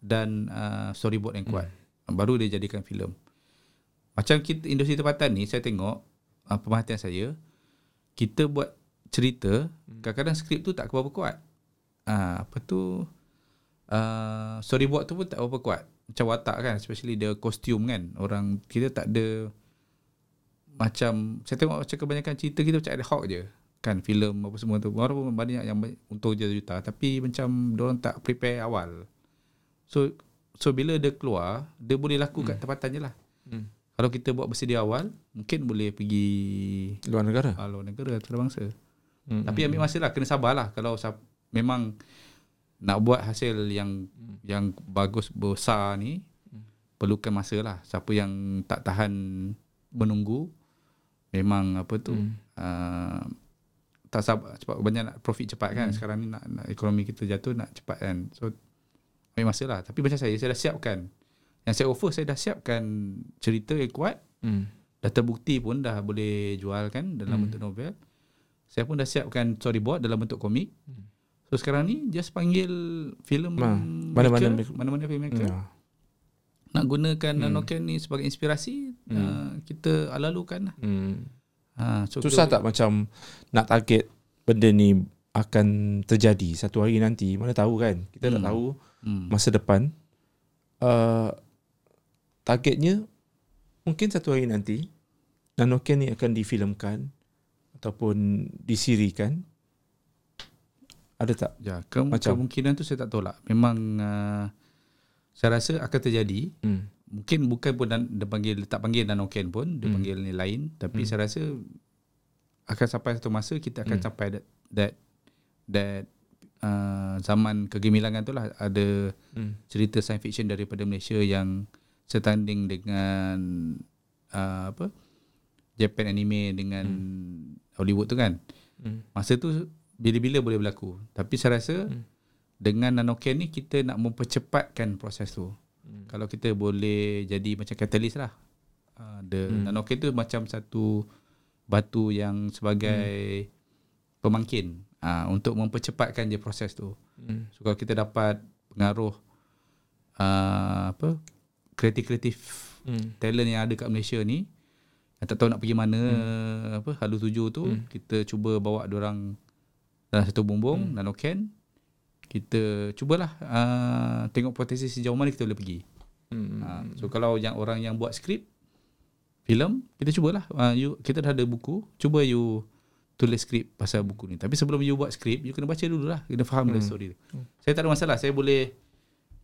dan uh, storyboard yang kuat baru dia jadikan filem. Macam kita industri tempatan ni saya tengok uh, pemerhatian saya kita buat cerita kadang-kadang skrip tu tak berapa kuat. Uh, apa tu uh, storyboard tu pun tak berapa kuat. Macam watak kan especially the costume kan orang kita tak ada macam saya tengok macam kebanyakan cerita kita macam ad hoc je. Kan filem apa semua tu. Walaupun banyak yang untung je juta tapi macam orang tak prepare awal. So so bila dia keluar dia boleh laku kat tempatan je lah. Hmm. kalau kita buat bersedia awal mungkin boleh pergi Luar negara. uh, luar negara antarabangsa Hmm. tapi ambil masa lah kena sabar lah. Kalau sa- memang nak buat hasil yang yang bagus besar ni perlukan masa lah. Siapa yang tak tahan menunggu memang apa tu Hmm. uh, tak sabar cepat banyak nak profit cepat kan. Sekarang ni nak, nak ekonomi kita jatuh nak cepat kan. So ambil masa lah tapi macam saya saya dah siapkan yang saya offer saya dah siapkan cerita yang kuat Hmm. dah terbukti pun dah boleh jual kan dalam Hmm. bentuk novel saya pun dah siapkan storyboard dalam bentuk komik Hmm. so sekarang ni just panggil filem Ma- mana-mana maker, mak- mana-mana filmmaker Ya. nak gunakan Hmm. Nanoken ni sebagai inspirasi uh, kita ala-alukan lah Hmm. ha, so Susah tak macam nak target benda ni akan terjadi satu hari nanti mana tahu kan kita tak Hmm. tahu hmm. masa depan uh, targetnya mungkin satu hari nanti Nanoken ni akan difilmkan ataupun disirikan ada tak ya, ke, Macam? kemungkinan tu saya tak tahu lah memang uh, saya rasa akan terjadi hmm. mungkin bukan pun dan, dia panggil tak panggil Nanoken pun dia Hmm. panggil ni lain tapi Hmm. saya rasa akan sampai satu masa kita akan Hmm. sampai that that, that uh, zaman kegemilangan tu lah ada Hmm. cerita science fiction daripada Malaysia yang setanding dengan uh, apa Japan anime dengan Hollywood tu kan Hmm. masa tu bila-bila boleh berlaku tapi saya rasa Hmm. dengan Nanoken ni kita nak mempercepatkan proses tu Hmm. kalau kita boleh jadi macam katalis lah uh, the Hmm. Nanoken tu macam satu batu yang sebagai pemangkin uh, untuk mempercepatkan je proses tu Hmm. So kalau kita dapat pengaruh uh, apa kreatif-kreatif Hmm. talent yang ada kat Malaysia ni yang tak tahu nak pergi mana hmm. apa halu tuju tu Hmm. hmm. kita cuba bawa orang dalam satu bumbung hmm. nanoken kita cubalah uh, tengok potensi sejauh mana kita boleh pergi. Hmm. Uh, so kalau yang orang yang buat skrip filem kita cubalah uh, you kita dah ada buku cuba you tulis skrip pasal buku ni tapi sebelum you buat skrip you kena baca dulu lah kena faham hmm. the story tu. Saya tak ada masalah saya boleh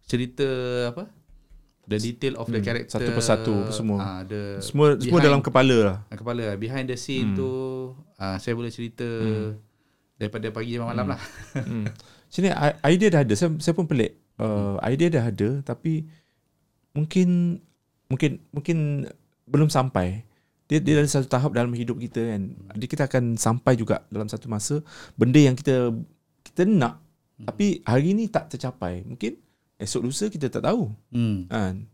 cerita apa the detail of the Hmm, character satu persatu semua. uh, the semua semua behind- dalam kepala lah Ah, kepala behind the scene Hmm. tu uh, saya boleh cerita daripada pagi sampai malam lah hmm. Sini i- idea dah ada. Saya, saya pun pelik. Uh, idea dah ada tapi mungkin mungkin mungkin belum sampai. Dia dia ada satu tahap dalam hidup kita kan. Jadi kita akan sampai juga dalam satu masa benda yang kita kita nak tapi hari ni tak tercapai. Mungkin esok lusa kita tak tahu. hmm. Kan?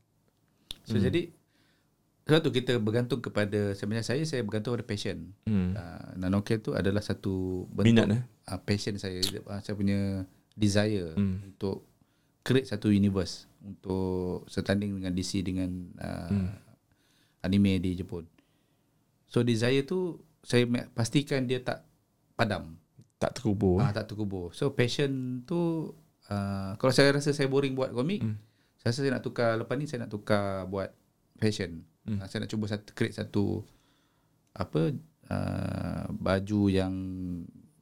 so hmm. jadi Sebab tu kita bergantung kepada sebenarnya saya saya bergantung pada passion. Hmm. Uh, nanocare tu adalah satu bentuk Minat, eh? uh, passion saya uh, saya punya desire Hmm. untuk create satu universe untuk setanding dengan DC dengan uh, Hmm. anime di Jepun. So desire tu saya pastikan dia tak padam. Tak terkubur. Ah tak terkubur. So passion tu uh, kalau saya rasa saya boring buat komik, Hmm. saya rasa saya nak tukar lepas ni saya nak tukar buat fashion. Hmm. Uh, saya nak cuba satu create satu apa uh, baju yang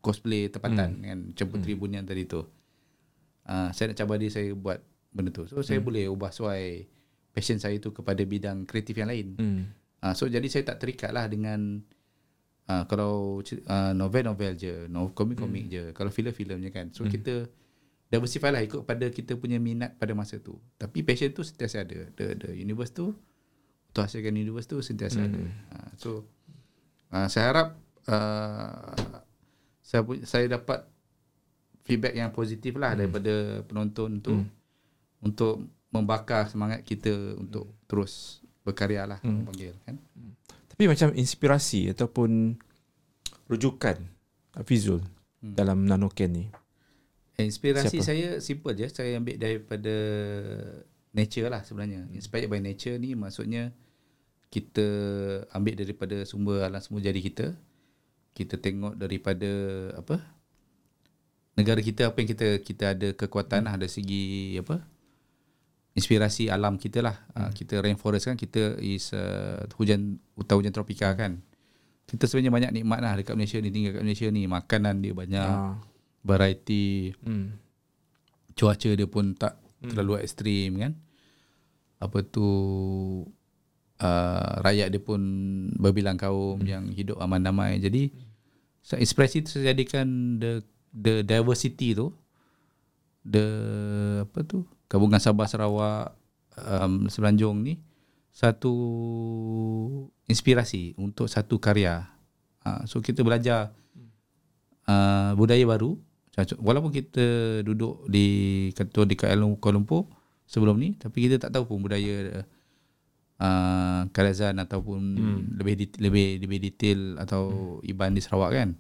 cosplay tempatan hmm. kan macam Puteri hmm. Bunian tadi tu. Uh, saya nak cabar diri saya buat benda tu. So saya boleh ubah suai passion saya tu kepada bidang kreatif yang lain. Hmm. Uh, so jadi saya tak terikat lah dengan uh, kalau uh, novel-novel je, no, komik-komik hmm. je, kalau filem-filem je kan. So hmm. kita diversify lah ikut pada kita punya minat pada masa tu. Tapi passion tu sentiasa ada. The, the universe tu, untuk hasilkan universe tu sentiasa hmm. ada. Uh, so uh, saya harap uh, saya, saya dapat feedback yang positif lah hmm. daripada penonton tu hmm. untuk membakar semangat kita untuk terus berkarya lah hmm. panggil kan. Tapi macam inspirasi ataupun rujukan Fizul hmm. dalam Nanoken ni. Inspirasi Siapa? saya simple je. Saya ambil daripada nature lah sebenarnya. Inspired by nature ni maksudnya kita ambil daripada sumber alam semua jadi kita. Kita tengok daripada apa? Negara kita apa yang kita kita ada kekuatan lah dari segi apa? Inspirasi alam kita lah. Hmm. Kita rainforest kan kita is uh, hujan hutan hujan tropika kan. Kita sebenarnya banyak nikmat lah dekat Malaysia ni tinggal kat Malaysia ni. Makanan dia banyak. Ah. Variety Hmm. cuaca dia pun tak terlalu ekstrim kan apa tu uh, rakyat dia pun berbilang kaum yang hidup aman damai jadi so, ekspresi tu saya jadikan the the diversity tu the apa tu gabungan Sabah Sarawak um, Semenanjung ni satu inspirasi untuk satu karya uh, so kita belajar uh, budaya baru walaupun kita duduk di ketua di KL Kuala Lumpur sebelum ni tapi kita tak tahu pun budaya uh, Kalizan ataupun hmm. lebih dit- lebih lebih detail atau hmm. Iban di Sarawak kan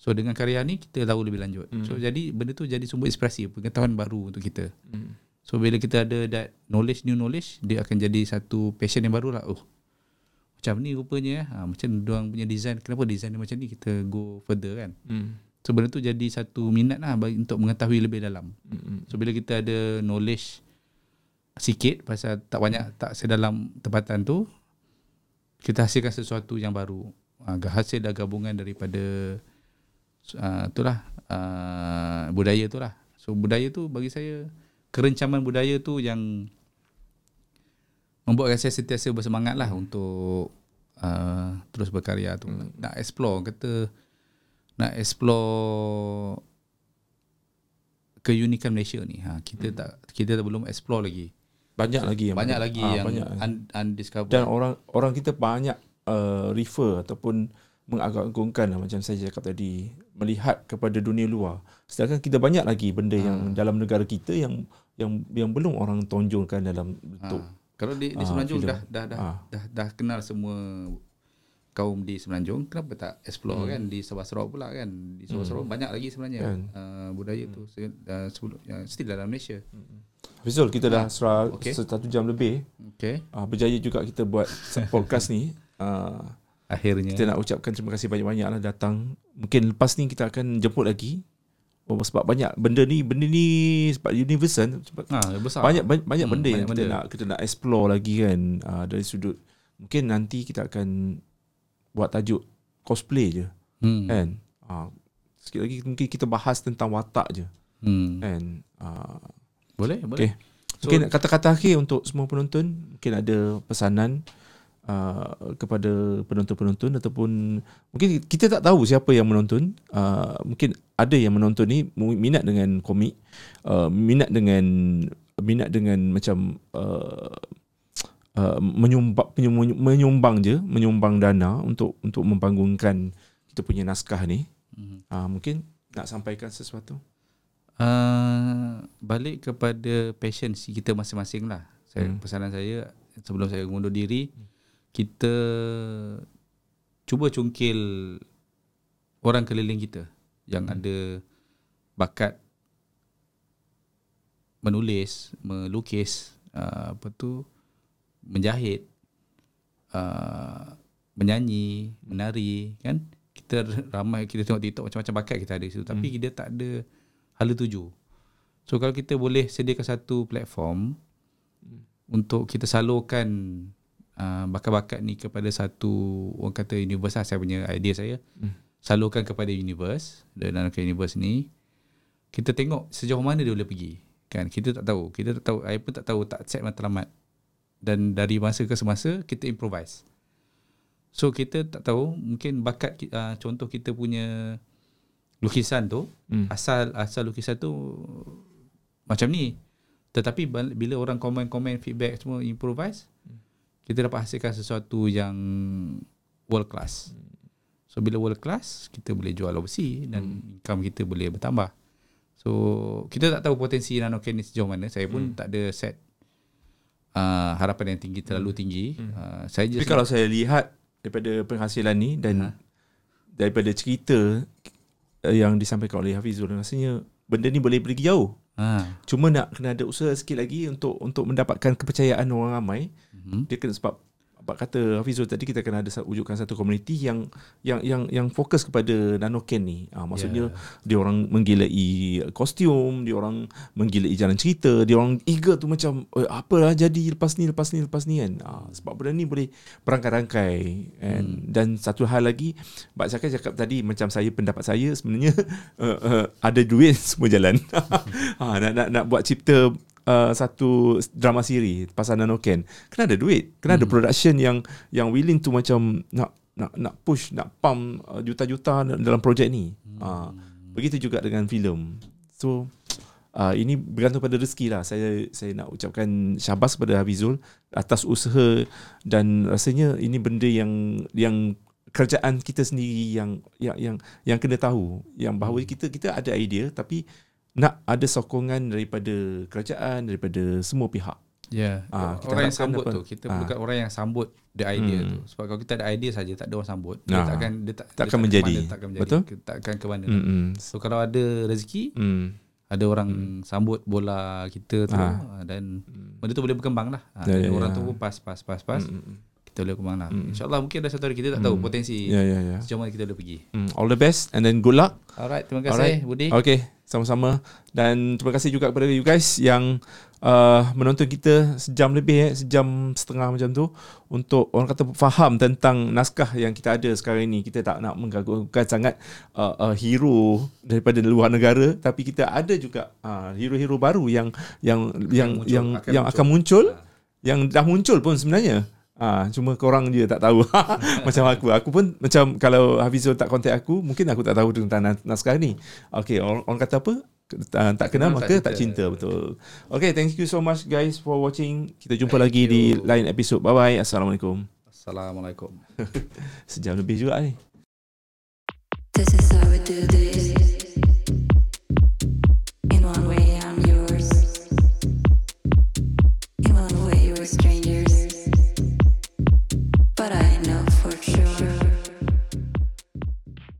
so dengan karya ni kita tahu lebih lanjut hmm. so jadi benda tu jadi sumber inspirasi pengetahuan baru untuk kita Hmm. So bila kita ada that knowledge new knowledge dia akan jadi satu passion yang baru lah oh macam ni rupanya ha, macam diorang punya design kenapa design dia macam ni kita go further kan Hmm. So benda tu jadi satu minat lah bagi, untuk mengetahui lebih dalam. Hmm. So bila kita ada knowledge sikit pasal tak banyak tak sedalam tempatan tu kita hasilkan sesuatu yang baru. Uh, hasil dah gabungan daripada uh, itulah uh, budaya tu lah. So budaya tu bagi saya kerencaman budaya tu yang membuatkan saya sentiasa bersemangat lah untuk uh, terus berkarya tu. Hmm. Nak explore kata nak explore keunikan Malaysia ni. Ha kita hmm. tak kita tak belum explore lagi. Banyak lagi yang Banyak lagi yang banyak. un, undiscovered. dan orang orang kita banyak uh, refer ataupun mengagung-agungkan lah, macam saya cakap tadi melihat kepada dunia luar sedangkan kita banyak lagi benda yang Ah. dalam negara kita yang yang yang belum orang tonjolkan dalam bentuk ha. Kalau di, di Ah, Semenanjung filem. dah dah dah, Ah. dah dah kenal semua kaum di Semenanjung, kenapa tak explore hmm. kan di Sabah Sarawak pula kan? Di Sabah Sarawak banyak lagi sebenarnya Kan. uh, budaya tu Se- uh, sebelum uh, still dalam Malaysia. Fizul kita dah serah Ah, okey. satu jam lebih Okay. uh, berjaya juga kita buat podcast ni uh, Akhirnya kita nak ucapkan terima kasih banyak-banyak lah datang mungkin lepas ni kita akan jemput lagi Oh, sebab banyak benda ni benda ni sebab universal sebab ha, besar. banyak banyak, banyak Hmm, benda yang banyak kita benda. nak kita nak explore lagi kan uh, dari sudut mungkin nanti kita akan buat tajuk cosplay je Hmm. kan uh, sikit lagi mungkin kita bahas tentang watak je Hmm. kan uh, Boleh, boleh. okay. mungkin kata-kata akhir untuk semua penonton mungkin ada pesanan uh, kepada penonton-penonton ataupun mungkin kita tak tahu siapa yang menonton uh, mungkin ada yang menonton ni minat dengan komik uh, minat dengan minat dengan macam uh, uh, menyumbang penyum- menyumbang je menyumbang dana untuk untuk membangunkan kita punya naskah ni Hmm. uh, mungkin nak sampaikan sesuatu Uh, balik kepada passion si kita masing-masing lah. Saya Hmm. pesanan saya sebelum saya mengundur diri kita cuba cungkil orang keliling kita yang ada bakat menulis, melukis, uh, apa tu, menjahit, uh, menyanyi, menari, kan? Kita ramai kita tengok TikTok macam-macam bakat kita ada di situ, tapi dia tak ada hala tuju. So kalau kita boleh sediakan satu platform untuk kita salurkan uh, bakat-bakat ni kepada satu orang kata universe lah, saya punya idea saya. Salurkan kepada universe dan Nanoken universe ni kita tengok sejauh mana dia boleh pergi. Kan kita tak tahu. Kita tak tahu, saya pun tak tahu tak set matlamat. Dan dari masa ke semasa kita improvise. So kita tak tahu mungkin bakat uh, contoh kita punya lukisan tu hmm. asal asal lukisan tu macam ni. Tetapi bila orang komen-komen feedback semua improvise kita dapat hasilkan sesuatu yang world class. So bila world class kita boleh jual overseas dan income kita boleh bertambah. So kita tak tahu potensi nanoken ni sejauh mana. Saya pun tak ada set uh, harapan yang tinggi terlalu tinggi. Uh, saya Tapi just kalau saya lihat daripada penghasilan ni dan Ha. daripada cerita uh, yang disampaikan oleh Hafizul rasanya benda ni boleh pergi jauh. ha. Cuma nak kena ada usaha sikit lagi untuk untuk mendapatkan kepercayaan orang ramai. Mhm. Dia kena sebab apa kata Hafizul tadi kita kena ada wujudkan satu komuniti yang yang yang yang fokus kepada nanoken ni. Ah maksudnya yeah. dia orang menggilai kostum, dia orang menggilai jalan cerita, dia orang eager tu macam eh, apalah jadi lepas ni lepas ni lepas ni kan. Ah sebab benda ni boleh berangkai-rangkai and hmm. dan satu hal lagi Mbak Syakir cakap tadi macam saya pendapat saya sebenarnya uh, uh, ada duit semua jalan. ha, nak nak nak buat cipta uh, satu drama siri pasal Nanoken kena ada duit kena hmm. ada production yang yang willing to macam nak nak nak push nak pump uh, juta-juta dalam projek ni. Hmm. uh, begitu juga dengan filem. So uh, ini bergantung pada rezeki lah. Saya saya nak ucapkan syabas kepada Hafizul atas usaha dan rasanya ini benda yang yang kerjaan kita sendiri yang yang yang yang kena tahu. Yang bahawa kita kita ada idea tapi nak ada sokongan daripada kerajaan daripada semua pihak. Ya, Ah, kita orang yang sambut apa? tu kita Ah. perlukan orang yang sambut the idea Hmm. tu. Sebab kalau kita ada idea saja tak ada orang sambut, dia Ah. takkan dia tak Takkan dia tak menjadi. mana, takkan menjadi. Betul? Takkan ke mana. Hmm. So kalau ada rezeki, Hmm. ada orang sambut bola kita tu ah, dan benda tu boleh berkembang lah. Ah, Ya, dan ya, orang ya. tu pun pas pas pas pas Hmm. Kita boleh berkembang lah. InsyaAllah mungkin ada satu hari kita tak tahu potensi Ya ya ya. sejauh mana kita boleh pergi. Hmm. All the best and then good luck. Alright, terima kasih Budi. Okay, sama-sama. Dan terima kasih juga kepada you guys yang uh, menonton kita sejam lebih, eh, sejam setengah macam tu untuk orang kata faham tentang naskah yang kita ada sekarang ini. Kita tak nak menggagungkan sangat uh, uh, hero daripada luar negara, tapi kita ada juga uh, hero-hero baru yang yang yang muncul, yang akan yang muncul. akan muncul, yang dah muncul pun sebenarnya. Ah, cuma korang je tak tahu Macam aku Aku pun macam Kalau Hafizul tak contact aku Mungkin aku tak tahu Tentang nas- naskah ni Okay orang, orang kata apa Uh, tak kenal maka tak tak cinta. cinta. betul. Okay, thank you so much guys for watching. Kita jumpa lagi di lain episod. Bye bye. Assalamualaikum. Assalamualaikum. Sejam lebih juga ni. This is how we do this.